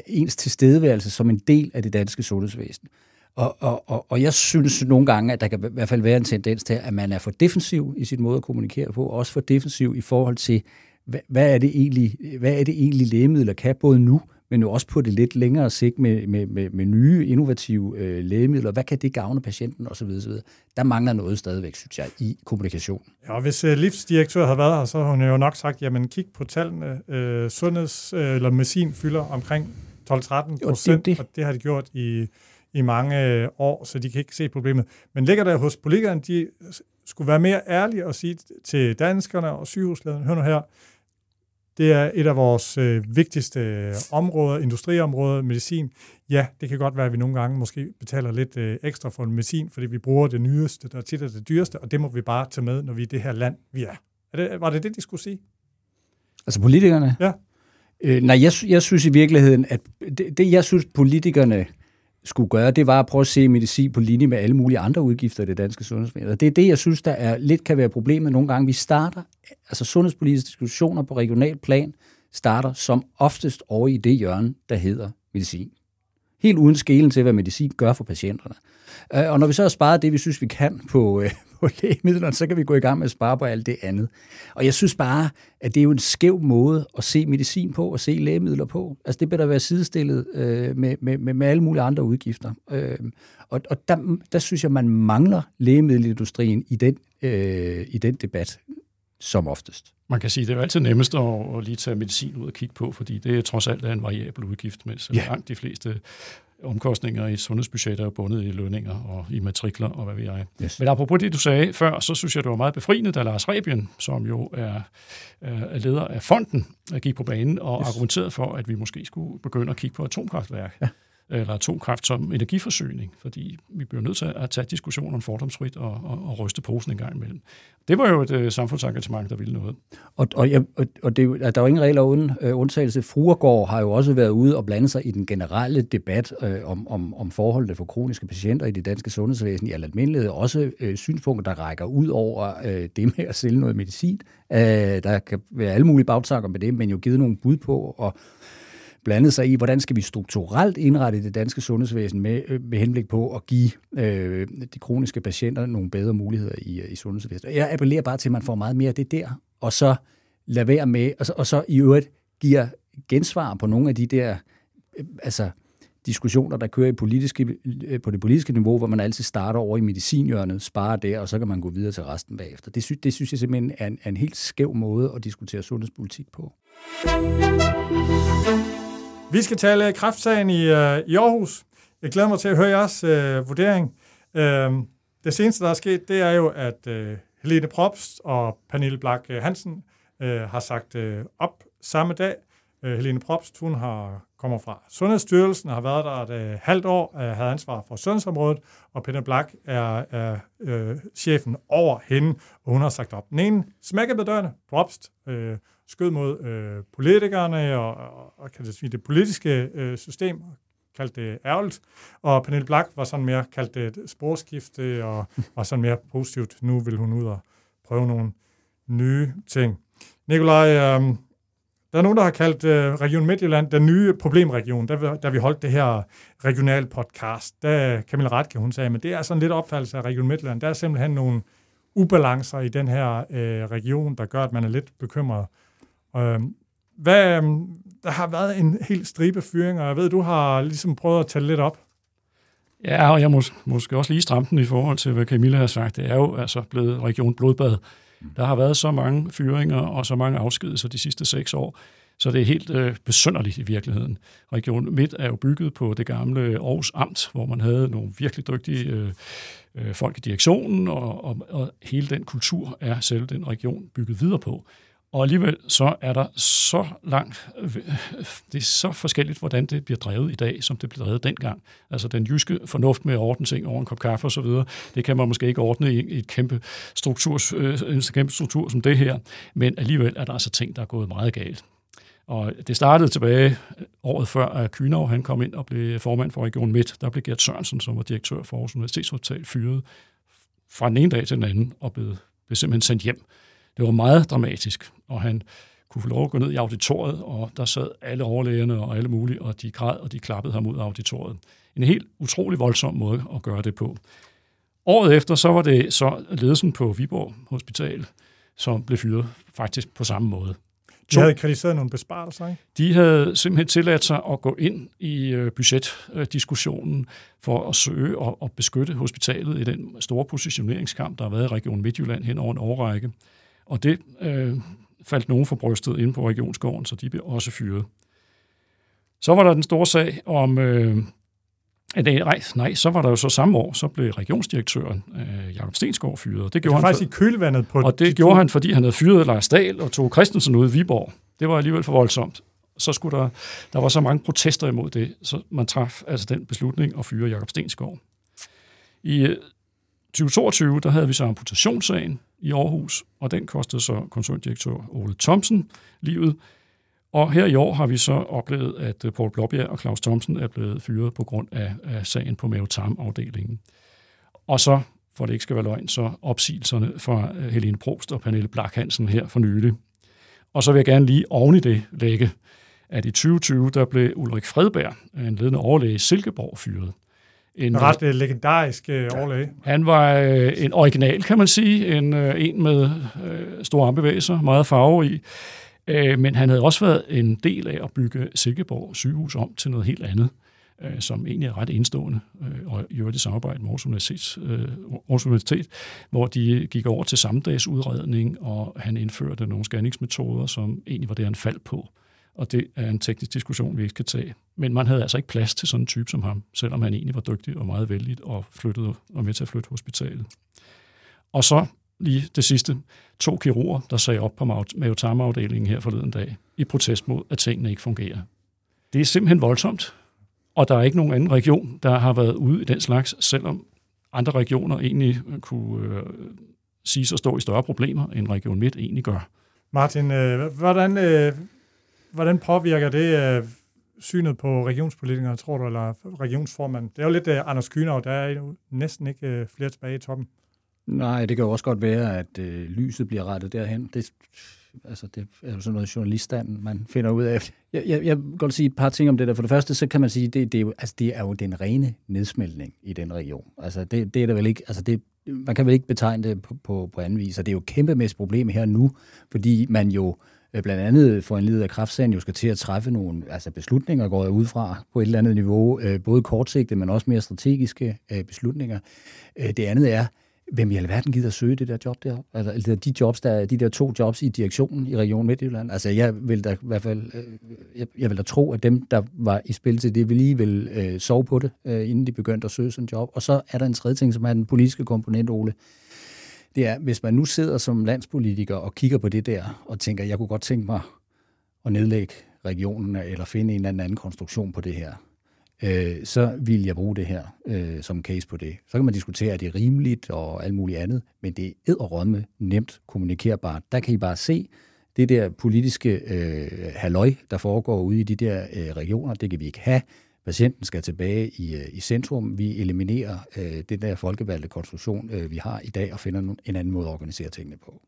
ens tilstedeværelse som en del af det danske sundhedsvæsen. Og, og, og, og jeg synes nogle gange, at der kan i hvert fald være en tendens til, at man er for defensiv i sin måde at kommunikere på, og også for defensiv i forhold til, hvad, hvad, er, det egentlig, hvad er det egentlig lægemidler kan, både nu, men jo også på det lidt længere sigt med, med, med, med nye, innovative øh, lægemidler. Hvad kan det gavne patienten osv. osv. Der mangler noget stadigvæk, synes jeg, i kommunikation. Ja, og hvis øh, livsdirektør havde været her, så har hun jo nok sagt, jamen kig på tallene. Øh, sundheds- øh, eller medicin fylder omkring 12-13 procent, det, og det har de gjort i, i mange øh, år, så de kan ikke se problemet. Men ligger der hos politikerne, de skulle være mere ærlige og sige til danskerne og sygehuslederne, hør nu her, det er et af vores øh, vigtigste øh, områder, industriområder, medicin. Ja, det kan godt være, at vi nogle gange måske betaler lidt øh, ekstra for en medicin, fordi vi bruger det nyeste, der tit er det dyreste, og det må vi bare tage med, når vi er det her land, vi er. er det, var det det, de skulle sige? Altså politikerne? Ja. Øh, nej, jeg, jeg synes i virkeligheden, at det, det jeg synes politikerne skulle gøre, det var at prøve at se medicin på linje med alle mulige andre udgifter i det danske sundhedsvæsen. Og det er det, jeg synes, der er lidt kan være problemet nogle gange. Vi starter, altså sundhedspolitiske diskussioner på regional plan, starter som oftest over i det hjørne, der hedder medicin. Helt uden skelen til, hvad medicin gør for patienterne. Øh, og når vi så har sparet det, vi synes, vi kan på, øh, på lægemidlerne, så kan vi gå i gang med at spare på alt det andet. Og jeg synes bare, at det er jo en skæv måde at se medicin på og se lægemidler på. Altså det bør da være sidestillet øh, med, med, med, med alle mulige andre udgifter. Øh, og og der, der synes jeg, man mangler lægemiddelindustrien i den, øh, i den debat som oftest. Man kan sige, at det er altid nemmest at, at lige tage medicin ud og kigge på, fordi det er trods alt er en variabel udgift, mens ja. langt de fleste omkostninger i sundhedsbudgetter er bundet i lønninger og i matrikler og hvad ved jeg. Yes. Men apropos det, du sagde før, så synes jeg, det var meget befriende, da Lars Rebien, som jo er, er leder af fonden, gik på banen og yes. argumenterede for, at vi måske skulle begynde at kigge på atomkraftværk. Ja eller atomkraft som energiforsyning, fordi vi bliver nødt til at tage diskussionen om fordomsfrit og, og, og ryste posen en gang imellem. Det var jo et øh, samfundsengagement, der ville noget. Og, og, ja, og, det, der er jo ingen regler uden øh, undtagelse. Fruergaard har jo også været ude og blande sig i den generelle debat øh, om, om, om forholdene for kroniske patienter i det danske sundhedsvæsen i almindelighed. Også øh, synspunkter, der rækker ud over øh, det med at sælge noget medicin. Øh, der kan være alle mulige bagtanker med det, men jo givet nogle bud på, og blandet sig i, hvordan skal vi strukturelt indrette det danske sundhedsvæsen med, øh, med henblik på at give øh, de kroniske patienter nogle bedre muligheder i, øh, i sundhedsvæsenet. Jeg appellerer bare til, at man får meget mere af det der, og så lade være med, og så, og så i øvrigt giver gensvar på nogle af de der øh, altså, diskussioner, der kører i politiske, øh, på det politiske niveau, hvor man altid starter over i medicinhjørnet, sparer der, og så kan man gå videre til resten bagefter. Det, sy, det synes jeg simpelthen er en, er en helt skæv måde at diskutere sundhedspolitik på. Vi skal tale kraftsagen i, øh, i Aarhus. Jeg glæder mig til at høre jeres øh, vurdering. Øh, det seneste, der er sket, det er jo, at øh, Helene Probst og Pernille Blak øh, Hansen øh, har sagt øh, op samme dag. Øh, Helene Probst, hun har kommer fra Sundhedsstyrelsen og har været der et øh, halvt år, øh, havde ansvar for sundhedsområdet, og Pernille Blak er, er øh, chefen over hende, og hun har sagt op. Den ene smækkede med dørene, Probst, øh, skød mod øh, politikerne og, og, og kan det, sige, det politiske øh, system, kaldte det ærgerligt, og Pernille Black var sådan mere kaldt det et sporskifte, og var sådan mere positivt. Nu vil hun ud og prøve nogle nye ting. Nikolaj, øh, der er nogen, der har kaldt øh, Region Midtjylland den nye problemregion, da, da vi holdt det her regional podcast. Der Camilla Ratke, hun sagde, men det er sådan lidt opfattelse af Region Midtjylland. Der er simpelthen nogle ubalancer i den her øh, region, der gør, at man er lidt bekymret. Øh, hvad, øhm, der har været en helt stribe fyringer, og jeg ved, du har ligesom prøvet at tælle lidt op. Ja, og jeg mås- måske også lige stramme den i forhold til, hvad Camilla har sagt. Det er jo altså blevet region blodbad. Der har været så mange fyringer og så mange afskedelser de sidste seks år, så det er helt øh, besynderligt i virkeligheden. Region Midt er jo bygget på det gamle Aarhus Amt, hvor man havde nogle virkelig dygtige øh, øh, folk i direktionen, og, og, og hele den kultur er selv den region bygget videre på. Og alligevel så er der så langt, øh, det er så forskelligt, hvordan det bliver drevet i dag, som det blev drevet dengang. Altså den jyske fornuft med at ordne ting over en kop kaffe osv., det kan man måske ikke ordne i et kæmpe struktur, øh, en kæmpe struktur som det her, men alligevel er der altså ting, der er gået meget galt. Og det startede tilbage øh, året før, at Kynov han kom ind og blev formand for Region Midt. Der blev Gert Sørensen, som var direktør for Aarhus Universitetshospital, fyret fra den ene dag til den anden og blev, blev simpelthen sendt hjem. Det var meget dramatisk, og han kunne få lov at gå ned i auditoriet, og der sad alle overlægerne og alle mulige, og de græd, og de klappede ham ud af auditoriet. En helt utrolig voldsom måde at gøre det på. Året efter, så var det så ledelsen på Viborg Hospital, som blev fyret faktisk på samme måde. De havde kritiseret nogle besparelser, ikke? De havde simpelthen tilladt sig at gå ind i øh, budgetdiskussionen for at søge og, og beskytte hospitalet i den store positioneringskamp, der har været i Region Midtjylland hen over en årrække. Og det øh, faldt nogen for brystet inde på regionsgården, så de blev også fyret. Så var der den store sag om... Øh, nej, nej, så var der jo så samme år, så blev regionsdirektøren øh, Jakob Stensgaard fyret. Det gjorde det han faktisk for, i kølvandet på... Og det de gjorde han, fordi han havde fyret Lars Dahl og tog Christensen ud i Viborg. Det var alligevel for voldsomt. Så skulle der, der var så mange protester imod det, så man traf altså den beslutning at fyre Jakob Stensgaard. I 2022, der havde vi så amputationssagen i Aarhus, og den kostede så konsulentdirektør Ole Thomsen livet. Og her i år har vi så oplevet, at øh, Paul Blåbjerg og Claus Thomsen er blevet fyret på grund af, af sagen på mavetarmafdelingen. Og så, for det ikke skal være løgn, så opsigelserne fra øh, Helene Probst og Pernille Blak Hansen her for nylig. Og så vil jeg gerne lige oven i det lægge, at i 2020, der blev Ulrik Fredberg, øh, en ledende overlæge i Silkeborg, fyret. En ret uh, legendarisk uh, overlæge. Han var uh, en original, kan man sige. En, uh, en med uh, store armbevægelser, meget farve i. Uh, men han havde også været en del af at bygge Silkeborg sygehus om til noget helt andet, uh, som egentlig er ret indstående, uh, og i øvrigt i samarbejde med Aarhus Universitet, uh, Aarhus Universitet, hvor de gik over til sammendagsudredning, og han indførte nogle scanningsmetoder, som egentlig var det, han faldt på og det er en teknisk diskussion, vi ikke skal tage. Men man havde altså ikke plads til sådan en type som ham, selvom han egentlig var dygtig og meget vældig og flyttede og med til at flytte hospitalet. Og så lige det sidste, to kirurger, der sagde op på mavetarmafdelingen her forleden dag, i protest mod, at tingene ikke fungerer. Det er simpelthen voldsomt, og der er ikke nogen anden region, der har været ude i den slags, selvom andre regioner egentlig kunne øh, sige at stå i større problemer, end Region Midt egentlig gør. Martin, øh, hvordan, øh, hvordan påvirker det øh, synet på regionspolitikere, tror du, eller regionsformanden? Det er jo lidt øh, Anders Kynav, der er jo næsten ikke øh, flere tilbage i toppen. Nej, det kan jo også godt være, at øh, lyset bliver rettet derhen. Det, altså, det er jo sådan noget journaliststand, man finder ud af. Jeg, jeg, jeg vil godt sige et par ting om det der. For det første, så kan man sige, det, det, er, jo, altså, det er jo den rene nedsmeltning i den region. Altså, det, det er der vel ikke, altså det, man kan vel ikke betegne det på, på, på anden vis. Og det er jo et kæmpemæssigt problem her nu, fordi man jo Øh, Øh, blandt andet for en leder af kraftsagen jo skal til at træffe nogle altså beslutninger, går ud fra på et eller andet niveau, øh, både kortsigtede, men også mere strategiske øh, beslutninger. Det andet er, hvem i alverden gider søge det der job der? Altså, altså de jobs, der, de der to jobs i direktionen i Region Midtjylland. Altså, jeg vil da i hvert fald, jeg, jeg vil da tro, at dem, der var i spil til det, vil lige vil øh, sove på det, øh, inden de begyndte at søge sådan en job. Og så er der en tredje ting, som er den politiske komponent, Ole. Det er, hvis man nu sidder som landspolitiker og kigger på det der, og tænker, jeg kunne godt tænke mig at nedlægge regionen, eller finde en eller anden konstruktion på det her øh, så vil jeg bruge det her øh, som case på det. Så kan man diskutere, at det er rimeligt og alt muligt andet, men det er edderrømme nemt kommunikerbart. Der kan I bare se, det der politiske øh, halløj, der foregår ude i de der øh, regioner, det kan vi ikke have. Patienten skal tilbage i, øh, i centrum. Vi eliminerer øh, den der folkevalgte konstruktion, øh, vi har i dag, og finder en anden måde at organisere tingene på.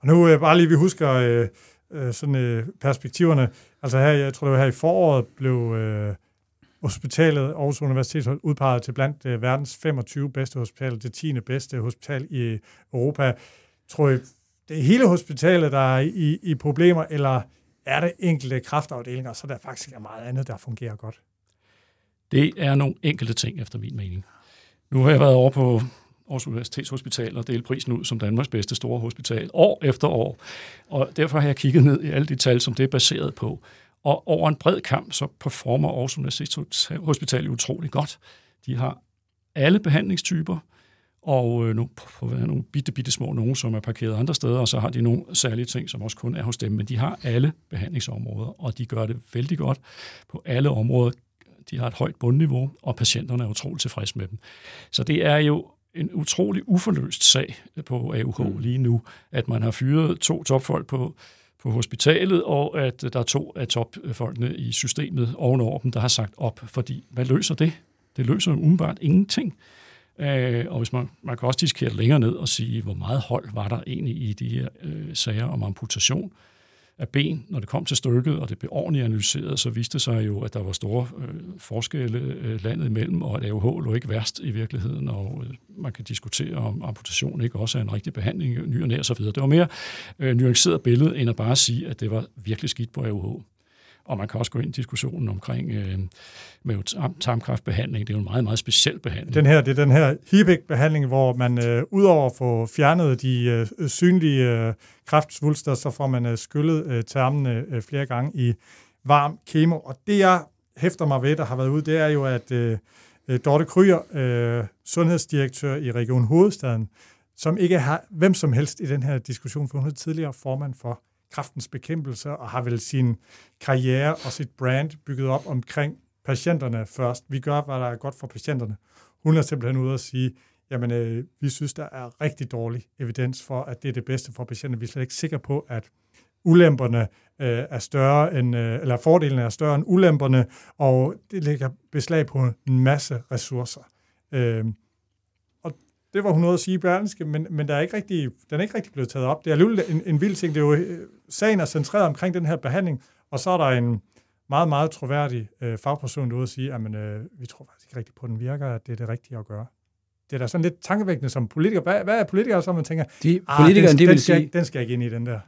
Og nu øh, bare lige, vi husker øh, øh, sådan øh, perspektiverne. Altså her, jeg tror det var her i foråret, blev øh, hospitalet Aarhus Universitet udpeget til blandt øh, verdens 25 bedste hospitaler, det 10. bedste hospital i Europa. Tror I, det er hele hospitalet, der er i, i problemer, eller er det enkelte kraftafdelinger, så der faktisk er meget andet, der fungerer godt? Det er nogle enkelte ting, efter min mening. Nu har jeg været over på Aarhus Universitetshospital og dele prisen ud som Danmarks bedste store hospital år efter år. Og derfor har jeg kigget ned i alle de tal, som det er baseret på. Og over en bred kamp, så performer Aarhus Universitetshospital utrolig godt. De har alle behandlingstyper, og øh, nu på nogle bitte, bitte små nogen, som er parkeret andre steder, og så har de nogle særlige ting, som også kun er hos dem, men de har alle behandlingsområder, og de gør det vældig godt på alle områder. De har et højt bundniveau, og patienterne er utroligt tilfredse med dem. Så det er jo en utrolig uforløst sag på AUH mm. lige nu, at man har fyret to topfolk på på hospitalet, og at der er to af topfolkene i systemet ovenover dem, der har sagt op, fordi hvad løser det? Det løser umiddelbart ingenting. Øh, og hvis man, man kan også diskutere længere ned og sige, hvor meget hold var der egentlig i de her øh, sager om amputation af ben, når det kom til stykket, og det blev ordentligt analyseret, så viste det sig jo, at der var store øh, forskelle øh, landet imellem, og at AUH lå ikke værst i virkeligheden, og øh, man kan diskutere, om amputation ikke også er en rigtig behandling, ny og nær osv. Det var mere øh, nuanceret billede, end at bare sige, at det var virkelig skidt på AUH. Og man kan også gå ind i diskussionen omkring øh, med tarmkræftbehandling. Det er jo en meget, meget speciel behandling. Den her, det er den her HIPEC-behandling, hvor man øh, udover at få fjernet de øh, synlige øh, kræftsvulster, så får man øh, skyllet øh, tarmene øh, flere gange i varm kemo. Og det, jeg hæfter mig ved, der har været ude, det er jo, at øh, øh Dorte Kryer, øh, sundhedsdirektør i Region Hovedstaden, som ikke har hvem som helst i den her diskussion, for hun er tidligere formand for kraftens bekæmpelse og har vel sin karriere og sit brand bygget op omkring patienterne først. Vi gør, hvad der er godt for patienterne. Hun er simpelthen ude og sige, jamen øh, vi synes, der er rigtig dårlig evidens for, at det er det bedste for patienterne. Vi er slet ikke sikre på, at ulemperne øh, er større end, øh, eller fordelene er større end ulemperne, og det lægger beslag på en masse ressourcer. Øh, det var hun noget at sige i Berlingske, men, men der er ikke rigtig, den er ikke rigtig blevet taget op. Det er alligevel en, en vild ting. Det er jo, øh, sagen er centreret omkring den her behandling, og så er der en meget, meget troværdig øh, fagperson derude og sige, at øh, vi tror faktisk ikke rigtigt på, at den virker, at det er det rigtige at gøre. Det er da sådan lidt tankevækkende som politiker. Hvad, hvad er politikere, så man tænker, de, ah, politikere, den, de den, vil skal, sige, den skal ikke ind i den der.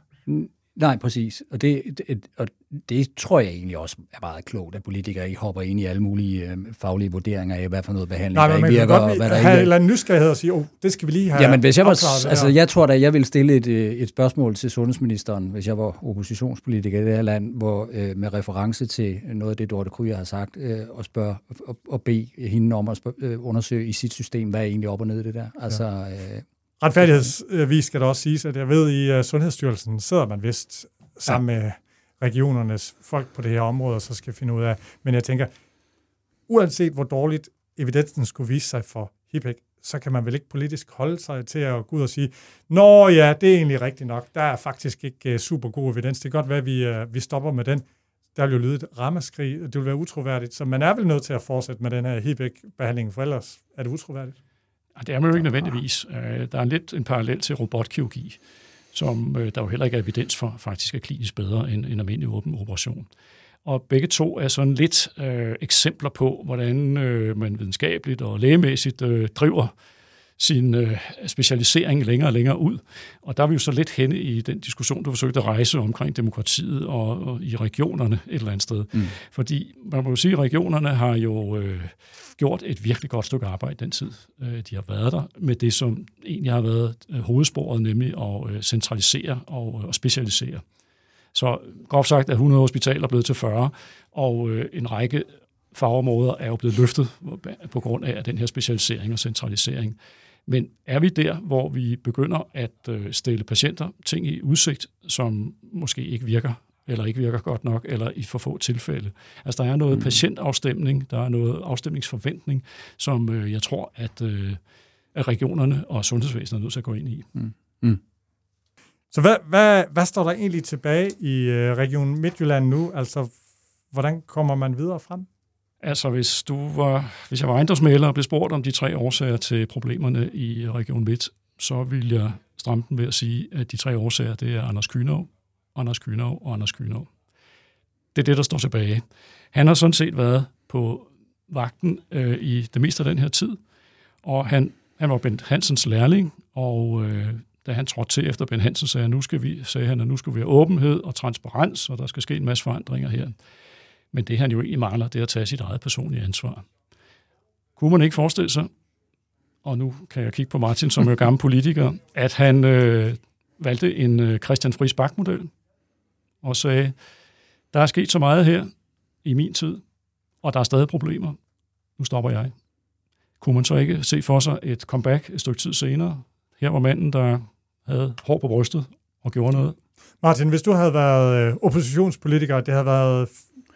Nej, præcis. Og det, det, og det tror jeg egentlig også er meget klogt, at politikere ikke hopper ind i alle mulige øh, faglige vurderinger af, hvad for noget behandling Nej, der ikke virker. Nej, men man kan godt have en eller anden nysgerrighed og sige, oh, det skal vi lige have Jamen, hvis jeg var, altså, jeg tror da, jeg vil stille et, øh, et spørgsmål til sundhedsministeren, hvis jeg var oppositionspolitiker i det her land, hvor øh, med reference til noget af det, Dorte Kryer har sagt, øh, og, spørge, og, og bede hende om at spørge, øh, undersøge i sit system, hvad er egentlig op og ned i det der. Altså, ja. øh, Retfærdighedsvis skal der også siges, at jeg ved, at i uh, Sundhedsstyrelsen sidder man vist sammen ja. med regionernes folk på det her område, og så skal finde ud af. Men jeg tænker, uanset hvor dårligt evidensen skulle vise sig for HIPEC, så kan man vel ikke politisk holde sig til at gå ud og sige, nå ja, det er egentlig rigtigt nok, der er faktisk ikke uh, super god evidens, det kan godt være, at vi, uh, vi stopper med den. Der vil jo lyde et ramaskrig, det vil være utroværdigt, så man er vel nødt til at fortsætte med den her HIPEC-behandling, for ellers er det utroværdigt. Det er man jo ikke nødvendigvis. Øh, der er lidt en parallel til robotkirurgi, som øh, der jo heller ikke er evidens for faktisk er klinisk bedre end en almindelig åben operation. Og begge to er sådan lidt øh, eksempler på, hvordan øh, man videnskabeligt og lægemæssigt øh, driver sin øh, specialisering længere og længere ud. Og der er vi jo så lidt henne i den diskussion, du forsøgte at rejse omkring demokratiet og, og i regionerne et eller andet sted. Mm. Fordi man må jo sige, at regionerne har jo øh, gjort et virkelig godt stykke arbejde den tid, øh, de har været der, med det, som egentlig har været øh, hovedsporet, nemlig at øh, centralisere og, øh, og specialisere. Så groft sagt er 100 hospitaler blevet til 40, og øh, en række fagområder er jo blevet løftet på grund af den her specialisering og centralisering. Men er vi der, hvor vi begynder at øh, stille patienter ting i udsigt, som måske ikke virker, eller ikke virker godt nok, eller i for få tilfælde? Altså der er noget mm. patientafstemning, der er noget afstemningsforventning, som øh, jeg tror, at, øh, at regionerne og sundhedsvæsenet er nødt til at gå ind i. Mm. Mm. Så hvad, hvad, hvad står der egentlig tilbage i Region Midtjylland nu? Altså, hvordan kommer man videre frem? Altså, hvis, du var, hvis jeg var ejendomsmaler og blev spurgt om de tre årsager til problemerne i Region Midt, så vil jeg stramme den ved at sige, at de tre årsager, det er Anders Kynov, Anders Kynov og Anders Kynov. Det er det, der står tilbage. Han har sådan set været på vagten øh, i det meste af den her tid, og han, han var Bent Hansens lærling, og øh, da han trådte til efter Ben Hansen, sagde, nu skal vi, sagde han, at nu skal vi have åbenhed og transparens, og der skal ske en masse forandringer her. Men det han jo egentlig mangler, det er at tage sit eget personlige ansvar. Kunne man ikke forestille sig, og nu kan jeg kigge på Martin, som er gammel politiker, at han øh, valgte en øh, Christian Friis Bak-model og sagde, der er sket så meget her i min tid, og der er stadig problemer. Nu stopper jeg. Kunne man så ikke se for sig et comeback et stykke tid senere? Her var manden, der havde hår på brystet og gjorde noget. Martin, hvis du havde været øh, oppositionspolitiker, det havde været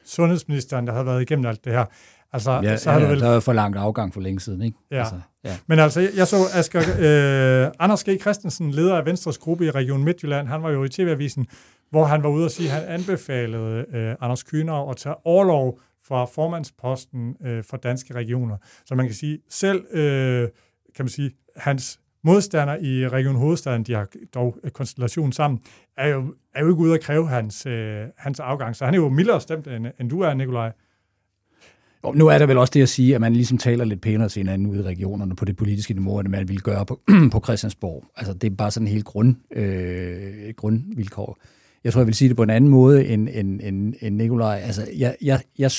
sundhedsministeren, der havde været igennem alt det her, Altså, ja, så har ja, du vel... der er for langt afgang for længe siden, ikke? Ja. Altså, ja. Men altså, jeg så Asger, øh, Anders G. Christensen, leder af Venstres gruppe i Region Midtjylland, han var jo i TV-avisen, hvor han var ude og sige, at han anbefalede øh, Anders Kyner at tage overlov fra formandsposten øh, for danske regioner. Så man kan sige, selv øh, kan man sige, hans modstander i Region Hovedstaden, de har dog konstellationen sammen, er jo, er jo ikke ude at kræve hans, øh, hans afgang. Så han er jo mildere stemt, end, end du er, Nikolaj. Og nu er der vel også det at sige, at man ligesom taler lidt pænere til hinanden ude i regionerne på det politiske niveau, end man vil gøre på, på Christiansborg. Altså det er bare sådan en helt grund, øh, grundvilkår. Jeg tror, jeg vil sige det på en anden måde end, end, end, end Nikolaj. Altså jeg, jeg, jeg,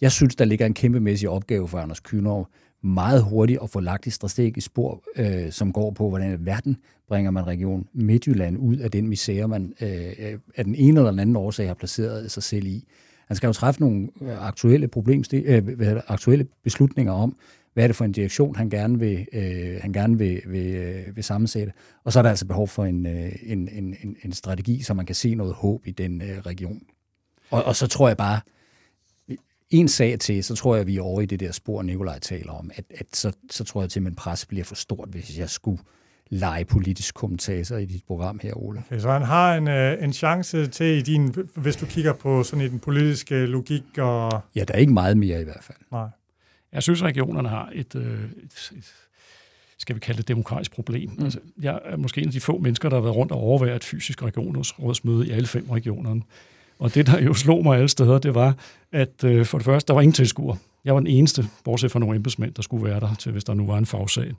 jeg synes, der ligger en kæmpemæssig opgave for Anders Kynov meget hurtigt at få lagt et strategisk spor, øh, som går på, hvordan verden bringer man region Midtjylland ud af den misære, man øh, af den ene eller den anden årsag har placeret sig selv i. Han skal jo træffe nogle øh, aktuelle, problemstil, øh, aktuelle beslutninger om, hvad er det for en direktion, han gerne vil, øh, han gerne vil, vil, øh, vil sammensætte. Og så er der altså behov for en, øh, en, en, en strategi, så man kan se noget håb i den øh, region. Og, og så tror jeg bare, en sag til, så tror jeg, at vi er over i det der spor, Nikolaj taler om, at, at så, så tror jeg til, at pres bliver for stort, hvis jeg skulle lege politisk kommentator i dit program her, Ole. Okay, så han har en, øh, en chance til i din, hvis du kigger på sådan i den politiske logik og... Ja, der er ikke meget mere i hvert fald. Nej. Jeg synes, regionerne har et, øh, et, et skal vi kalde det demokratisk problem. Mm. Altså, jeg er måske en af de få mennesker, der har været rundt og overværet et fysisk regionsrådsmøde i alle fem regionerne. Og det, der jo slog mig alle steder, det var, at øh, for det første, der var ingen tilskuer. Jeg var den eneste, bortset fra nogle embedsmænd, der skulle være der, til hvis der nu var en fagsag.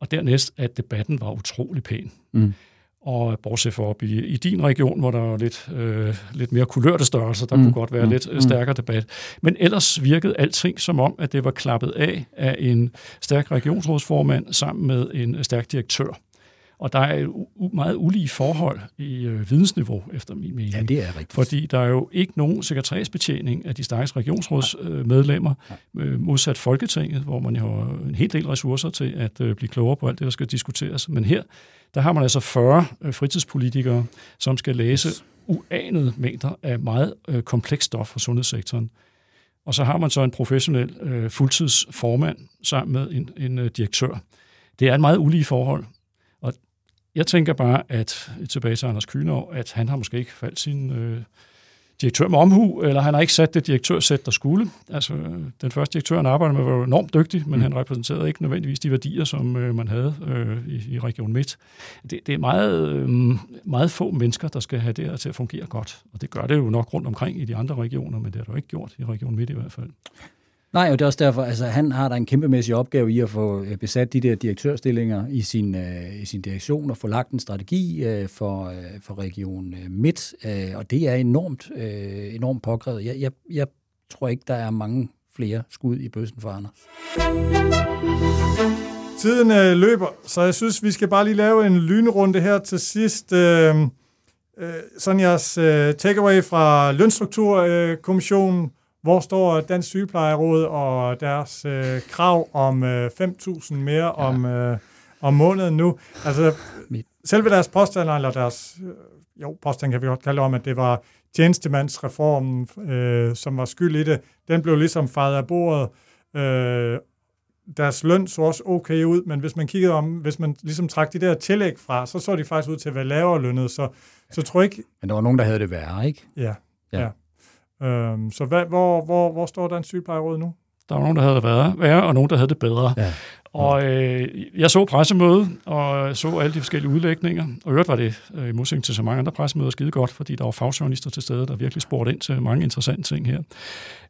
Og dernæst, at debatten var utrolig pæn. Mm. Og bortset for op i, i din region, hvor der var lidt, øh, lidt mere kulørte størrelser, der mm. kunne godt være mm. lidt øh, mm. stærkere debat. Men ellers virkede alting som om, at det var klappet af af en stærk regionsrådsformand sammen med en stærk direktør. Og der er et meget ulige forhold i øh, vidensniveau, efter min mening. Ja, det er rigtigt. Fordi der er jo ikke nogen sekretariatsbetjening af de stærkeste regionsrådsmedlemmer, øh, modsat Folketinget, hvor man jo har en hel del ressourcer til at øh, blive klogere på alt det, der skal diskuteres. Men her, der har man altså 40 øh, fritidspolitikere, som skal læse uanede mængder af meget øh, komplekst stof fra sundhedssektoren. Og så har man så en professionel øh, fuldtidsformand sammen med en, en øh, direktør. Det er et meget ulige forhold, jeg tænker bare, at tilbage til Anders Kynov, at han har måske ikke faldt sin øh, direktør med omhu, eller han har ikke sat det direktørsæt, der skulle. Altså, den første direktør, han arbejdede med, var jo enormt dygtig, men mm. han repræsenterede ikke nødvendigvis de værdier, som øh, man havde øh, i, i Region Midt. Det, det er meget, øh, meget få mennesker, der skal have det her til at fungere godt, og det gør det jo nok rundt omkring i de andre regioner, men det har det jo ikke gjort i Region Midt i hvert fald. Nej, og det er også derfor, altså han har der en kæmpemæssig opgave i at få øh, besat de der direktørstillinger i sin, øh, i sin direktion og få lagt en strategi øh, for, øh, for Region øh, Midt, øh, og det er enormt, øh, enormt påkrævet. Jeg, jeg, jeg tror ikke, der er mange flere skud i bøssen for Anders. Tiden øh, løber, så jeg synes, vi skal bare lige lave en lynrunde her til sidst. Øh, øh, sådan jeres øh, takeaway fra Lønstrukturkommissionen. Øh, hvor står Dansk Sygeplejeråd og deres øh, krav om øh, 5.000 mere ja. om, øh, om måneden nu? Altså, selve deres påstand, eller deres, øh, jo, påstand kan vi godt kalde om, at det var tjenestemandsreformen, øh, som var skyld i det, den blev ligesom fejret af bordet. Øh, deres løn så også okay ud, men hvis man kiggede om, hvis man ligesom trak de der tillæg fra, så så de faktisk ud til at være lavere lønnet, så, så tror jeg ikke... Men der var nogen, der havde det værre, ikke? Ja, ja. ja. Øhm, så hvad, hvor, hvor, hvor står Dansk Sygeplejeråd nu? Der var nogen, der havde det værre, værre og nogen, der havde det bedre. Ja. Og øh, jeg så pressemødet, og så alle de forskellige udlægninger. Og øvrigt var det, øh, i modsætning til så mange andre pressemøder, skide godt, fordi der var fagjournalister til stede, der virkelig spurgte ind til mange interessante ting her.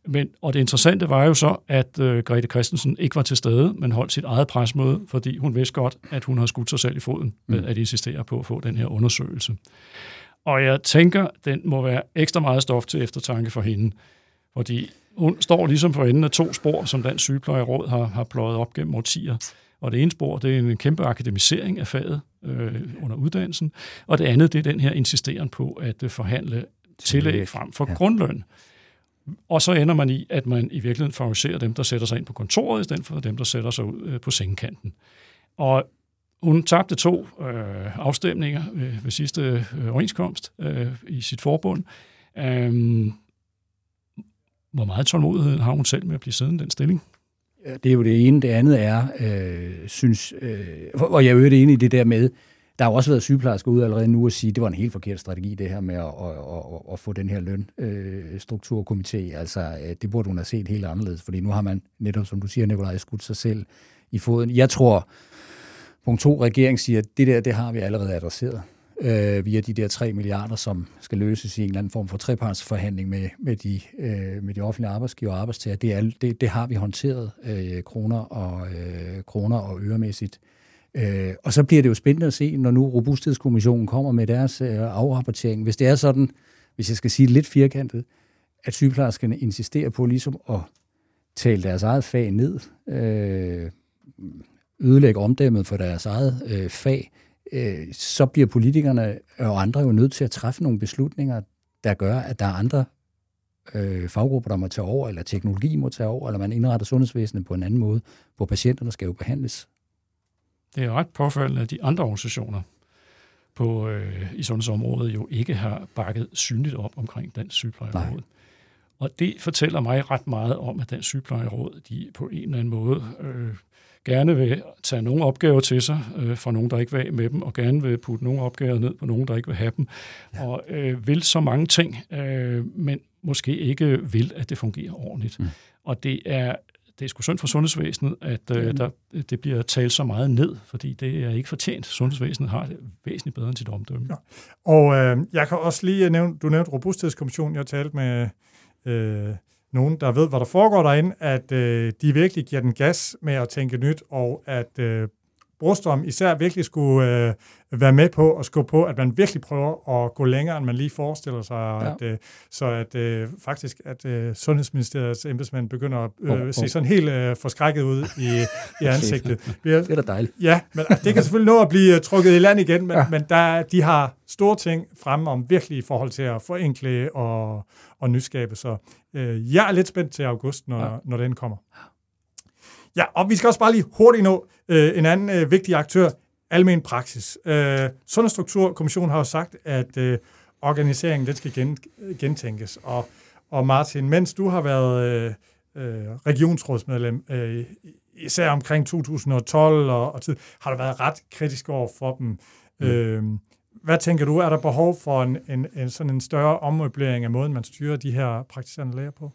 Men, og det interessante var jo så, at øh, Grete Christensen ikke var til stede, men holdt sit eget pressemøde, fordi hun vidste godt, at hun havde skudt sig selv i foden med mm. at insistere på at få den her undersøgelse. Og jeg tænker, den må være ekstra meget stof til eftertanke for hende, fordi hun står ligesom for enden af to spor, som Dansk Sygeplejeråd har, har pløjet op gennem årtier. Og det ene spor, det er en kæmpe akademisering af faget øh, under uddannelsen, og det andet, det er den her insisteren på at øh, forhandle tillæg frem for ja. grundløn. Og så ender man i, at man i virkeligheden favoriserer dem, der sætter sig ind på kontoret, i stedet for dem, der sætter sig ud øh, på sengekanten. Og hun tabte to øh, afstemninger ved, ved sidste øh, overenskomst øh, i sit forbund. Øh, hvor meget tålmodighed har hun selv med at blive siddende i den stilling? Ja, det er jo det ene. Det andet er, øh, synes, øh, og jeg er øvrigt enig i det der med, der har også været sygeplejersker ude allerede nu og sige, at det var en helt forkert strategi, det her med at, at, at, at få den her lønstrukturkomité. Øh, altså, øh, det burde hun have set helt anderledes, fordi nu har man netop, som du siger, Nikolaj, skudt sig selv i foden. Jeg tror, punkt to, regeringen siger, at det der, det har vi allerede adresseret øh, via de der 3 milliarder, som skal løses i en eller anden form for trepartsforhandling med, med, de, øh, med de offentlige arbejdsgiver og arbejdstager. Det, er, det, det har vi håndteret øh, kroner, og, øh, kroner og øremæssigt. Øh, og så bliver det jo spændende at se, når nu Robusthedskommissionen kommer med deres øh, afrapportering. Hvis det er sådan, hvis jeg skal sige lidt firkantet, at sygeplejerskerne insisterer på ligesom at tale deres eget fag ned, øh, ødelægge omdæmmet for deres eget øh, fag, øh, så bliver politikerne og andre jo nødt til at træffe nogle beslutninger, der gør, at der er andre øh, faggrupper, der må tage over, eller teknologi må tage over, eller man indretter sundhedsvæsenet på en anden måde, hvor patienterne skal jo behandles. Det er ret påfaldende, at de andre organisationer på, øh, i sundhedsområdet jo ikke har bakket synligt op omkring Dansk Sygeplejeråd. Og det fortæller mig ret meget om, at Dansk Sygeplejeråd de på en eller anden måde øh, gerne vil tage nogle opgaver til sig øh, fra nogen, der ikke vil med dem, og gerne vil putte nogle opgaver ned på nogen, der ikke vil have dem, ja. og øh, vil så mange ting, øh, men måske ikke vil, at det fungerer ordentligt. Mm. Og det er det er sgu synd for sundhedsvæsenet, at øh, der, det bliver talt så meget ned, fordi det er ikke fortjent. Sundhedsvæsenet har det væsentligt bedre end sit omdømme. Ja. Og øh, jeg kan også lige nævne, du nævnte Robusthedskommissionen, jeg talte med øh, nogen, der ved, hvad der foregår derinde, at øh, de virkelig giver den gas med at tænke nyt, og at øh, Brostrøm især virkelig skulle øh, være med på og skubbe på, at man virkelig prøver at gå længere, end man lige forestiller sig. Ja. At, øh, så at øh, faktisk, at øh, Sundhedsministeriets embedsmænd begynder at øh, oh, oh. se sådan helt øh, forskrækket ud i, i ansigtet. Vi har, det er da dejligt. Ja, men altså, det kan selvfølgelig nå at blive øh, trukket i land igen, men, ja. men der, de har store ting fremme om virkelig i forhold til at forenkle og, og nyskabe. Så øh, jeg er lidt spændt til august, når, ja. når den kommer. Ja, og vi skal også bare lige hurtigt nå øh, en anden øh, vigtig aktør, almen praksis. Øh, Sundhedsstrukturkommissionen har jo sagt, at øh, organiseringen den skal gen, gentænkes. Og, og Martin, mens du har været øh, øh, regionsrådsmedlem, øh, især omkring 2012 og, og tid, har du været ret kritisk over for dem. Mm. Øh, hvad tænker du, er der behov for en, en, en sådan en større ommøblering af måden, man styrer de her praktiserende læger på?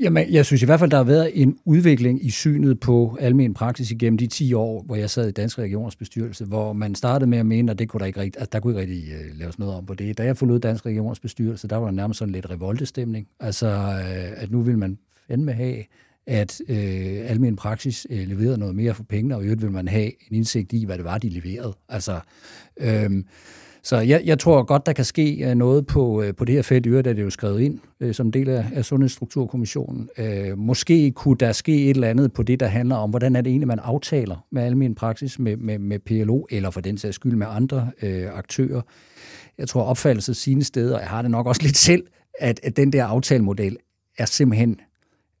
Jamen, jeg synes i hvert fald, der har været en udvikling i synet på almen praksis igennem de 10 år, hvor jeg sad i Danske Regioners bestyrelse, hvor man startede med at mene, at det kunne der ikke rigtig, altså, der kunne ikke rigtig uh, laves noget om på det. Da jeg forlod Danske Regioners bestyrelse, der var der nærmest sådan lidt revoltestemning. Altså, uh, at nu vil man fandme have, at øh, almen praksis øh, leverede noget mere for pengene, og i øvrigt vil man have en indsigt i, hvad det var, de leverede. Altså, øh, så jeg, jeg tror godt, der kan ske øh, noget på, øh, på det her felt. I øvrigt er det jo skrevet ind øh, som del af, af Sundhedsstrukturkommissionen. Øh, måske kunne der ske et eller andet på det, der handler om, hvordan er det egentlig, man aftaler med almen praksis, med, med, med PLO, eller for den sags skyld med andre øh, aktører. Jeg tror, opfattelse sine steder, og jeg har det nok også lidt selv, at, at den der aftalemodel er simpelthen,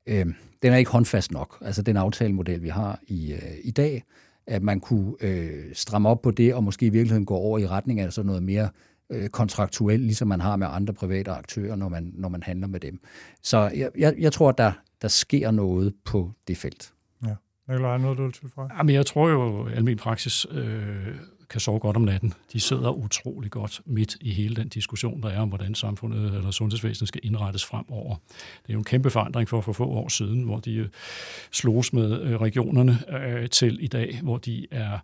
øh, den er ikke håndfast nok. Altså den aftalemodel, vi har i, øh, i dag, at man kunne øh, stramme op på det, og måske i virkeligheden gå over i retning af sådan noget mere øh, kontraktuelt, ligesom man har med andre private aktører, når man, når man handler med dem. Så jeg, jeg, jeg tror, at der, der sker noget på det felt. Ja. Nikolaj, noget du vil tilføje? Jamen, jeg tror jo, at almen praksis øh, kan sove godt om natten. De sidder utrolig godt midt i hele den diskussion, der er om, hvordan samfundet eller sundhedsvæsenet skal indrettes fremover. Det er jo en kæmpe forandring for for få år siden, hvor de øh, slås med øh, regionerne øh, til i dag, hvor de er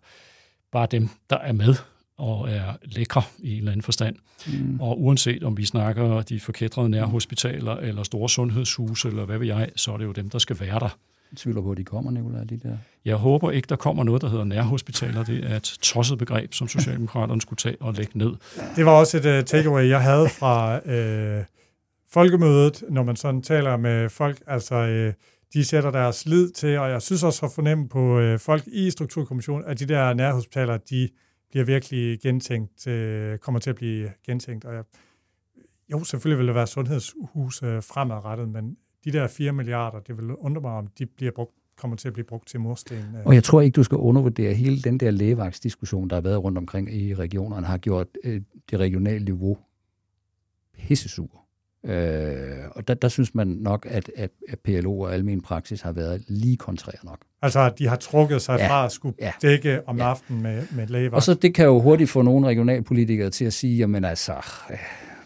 bare dem, der er med og er lækre i en eller anden forstand. Mm. Og uanset om vi snakker de forkædrede nærhospitaler eller store sundhedshuse eller hvad ved jeg, så er det jo dem, der skal være der tvivler på, at de kommer, Nicolai, de der. Jeg håber ikke, der kommer noget, der hedder nærhospitaler. Det er et tosset begreb, som Socialdemokraterne skulle tage og lægge ned. Det var også et uh, takeaway, jeg havde fra uh, folkemødet, når man sådan taler med folk. Altså, uh, de sætter deres lid til, og jeg synes også at fornemme på uh, folk i Strukturkommissionen, at de der nærhospitaler, de bliver virkelig gentænkt, uh, kommer til at blive gentænkt. Og jeg, jo, selvfølgelig vil der være sundhedshus uh, fremadrettet, men de der 4 milliarder, det vil undre mig, om de bliver brugt kommer til at blive brugt til mursten. Øh. Og jeg tror ikke, du skal undervurdere hele den der lægevagtsdiskussion, der har været rundt omkring i regionerne, har gjort øh, det regionale niveau pissesur. Øh, og der, der synes man nok, at, at, PLO og almen praksis har været lige kontrær nok. Altså, at de har trukket sig ja, fra at skulle ja, dække om ja. aftenen med, med lægevagt. Og så det kan jo hurtigt få nogle regionalpolitikere til at sige, jamen altså, øh,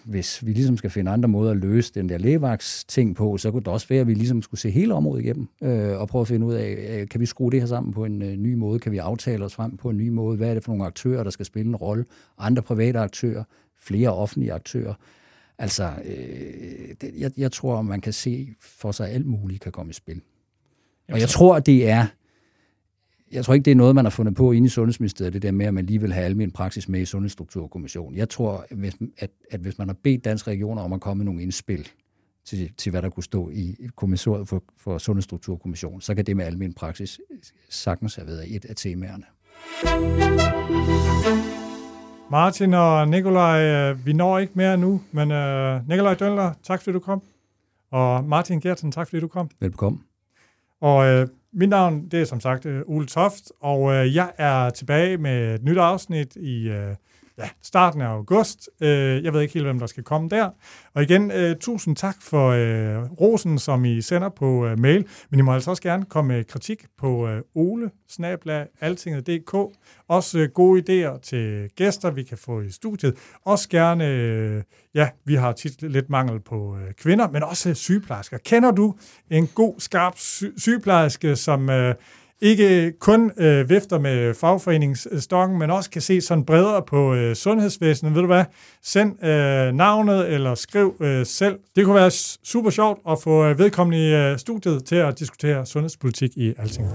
hvis vi ligesom skal finde andre måder at løse den der lægevaks ting på, så kunne det også være, at vi ligesom skulle se hele området igennem øh, og prøve at finde ud af, øh, kan vi skrue det her sammen på en øh, ny måde? Kan vi aftale os frem på en ny måde? Hvad er det for nogle aktører, der skal spille en rolle? Andre private aktører, flere offentlige aktører. Altså, øh, det, jeg, jeg tror, man kan se for sig, at alt muligt kan komme i spil. Og jeg tror, at det er jeg tror ikke, det er noget, man har fundet på inde i Sundhedsministeriet, det der med, at man lige vil have almindelig praksis med i Sundhedsstrukturkommissionen. Jeg tror, at, at hvis man har bedt danske regioner om at komme med nogle indspil til, til hvad der kunne stå i kommissoriet for, for Sundhedsstrukturkommissionen, så kan det med almindelig praksis sagtens have været et af temaerne. Martin og Nikolaj, øh, vi når ikke mere nu, men uh, Nikolaj Dønler, tak fordi du kom. Og Martin Gertsen, tak fordi du kom. Velkommen. Og uh, mit navn, det er som sagt øh, Ole Toft, og øh, jeg er tilbage med et nyt afsnit i øh, ja, starten af august. Uh, jeg ved ikke helt, hvem der skal komme der. Og igen, uh, tusind tak for øh, rosen, som I sender på mail. Men I må altså også gerne komme med kritik på uh, ole altinget.dk. Også gode idéer til gæster, vi kan få i studiet. Også gerne, ja, vi har tit lidt mangel på uh, kvinder, men også sygeplejersker. Kender du en god, skarp sy- sygeplejerske, som ikke kun øh, vifter med fagforeningsstokken, men også kan se sådan bredere på øh, sundhedsvæsenet. Ved du hvad? Send øh, navnet eller skriv øh, selv. Det kunne være super sjovt at få øh, vedkommende i øh, studiet til at diskutere sundhedspolitik i Altinget.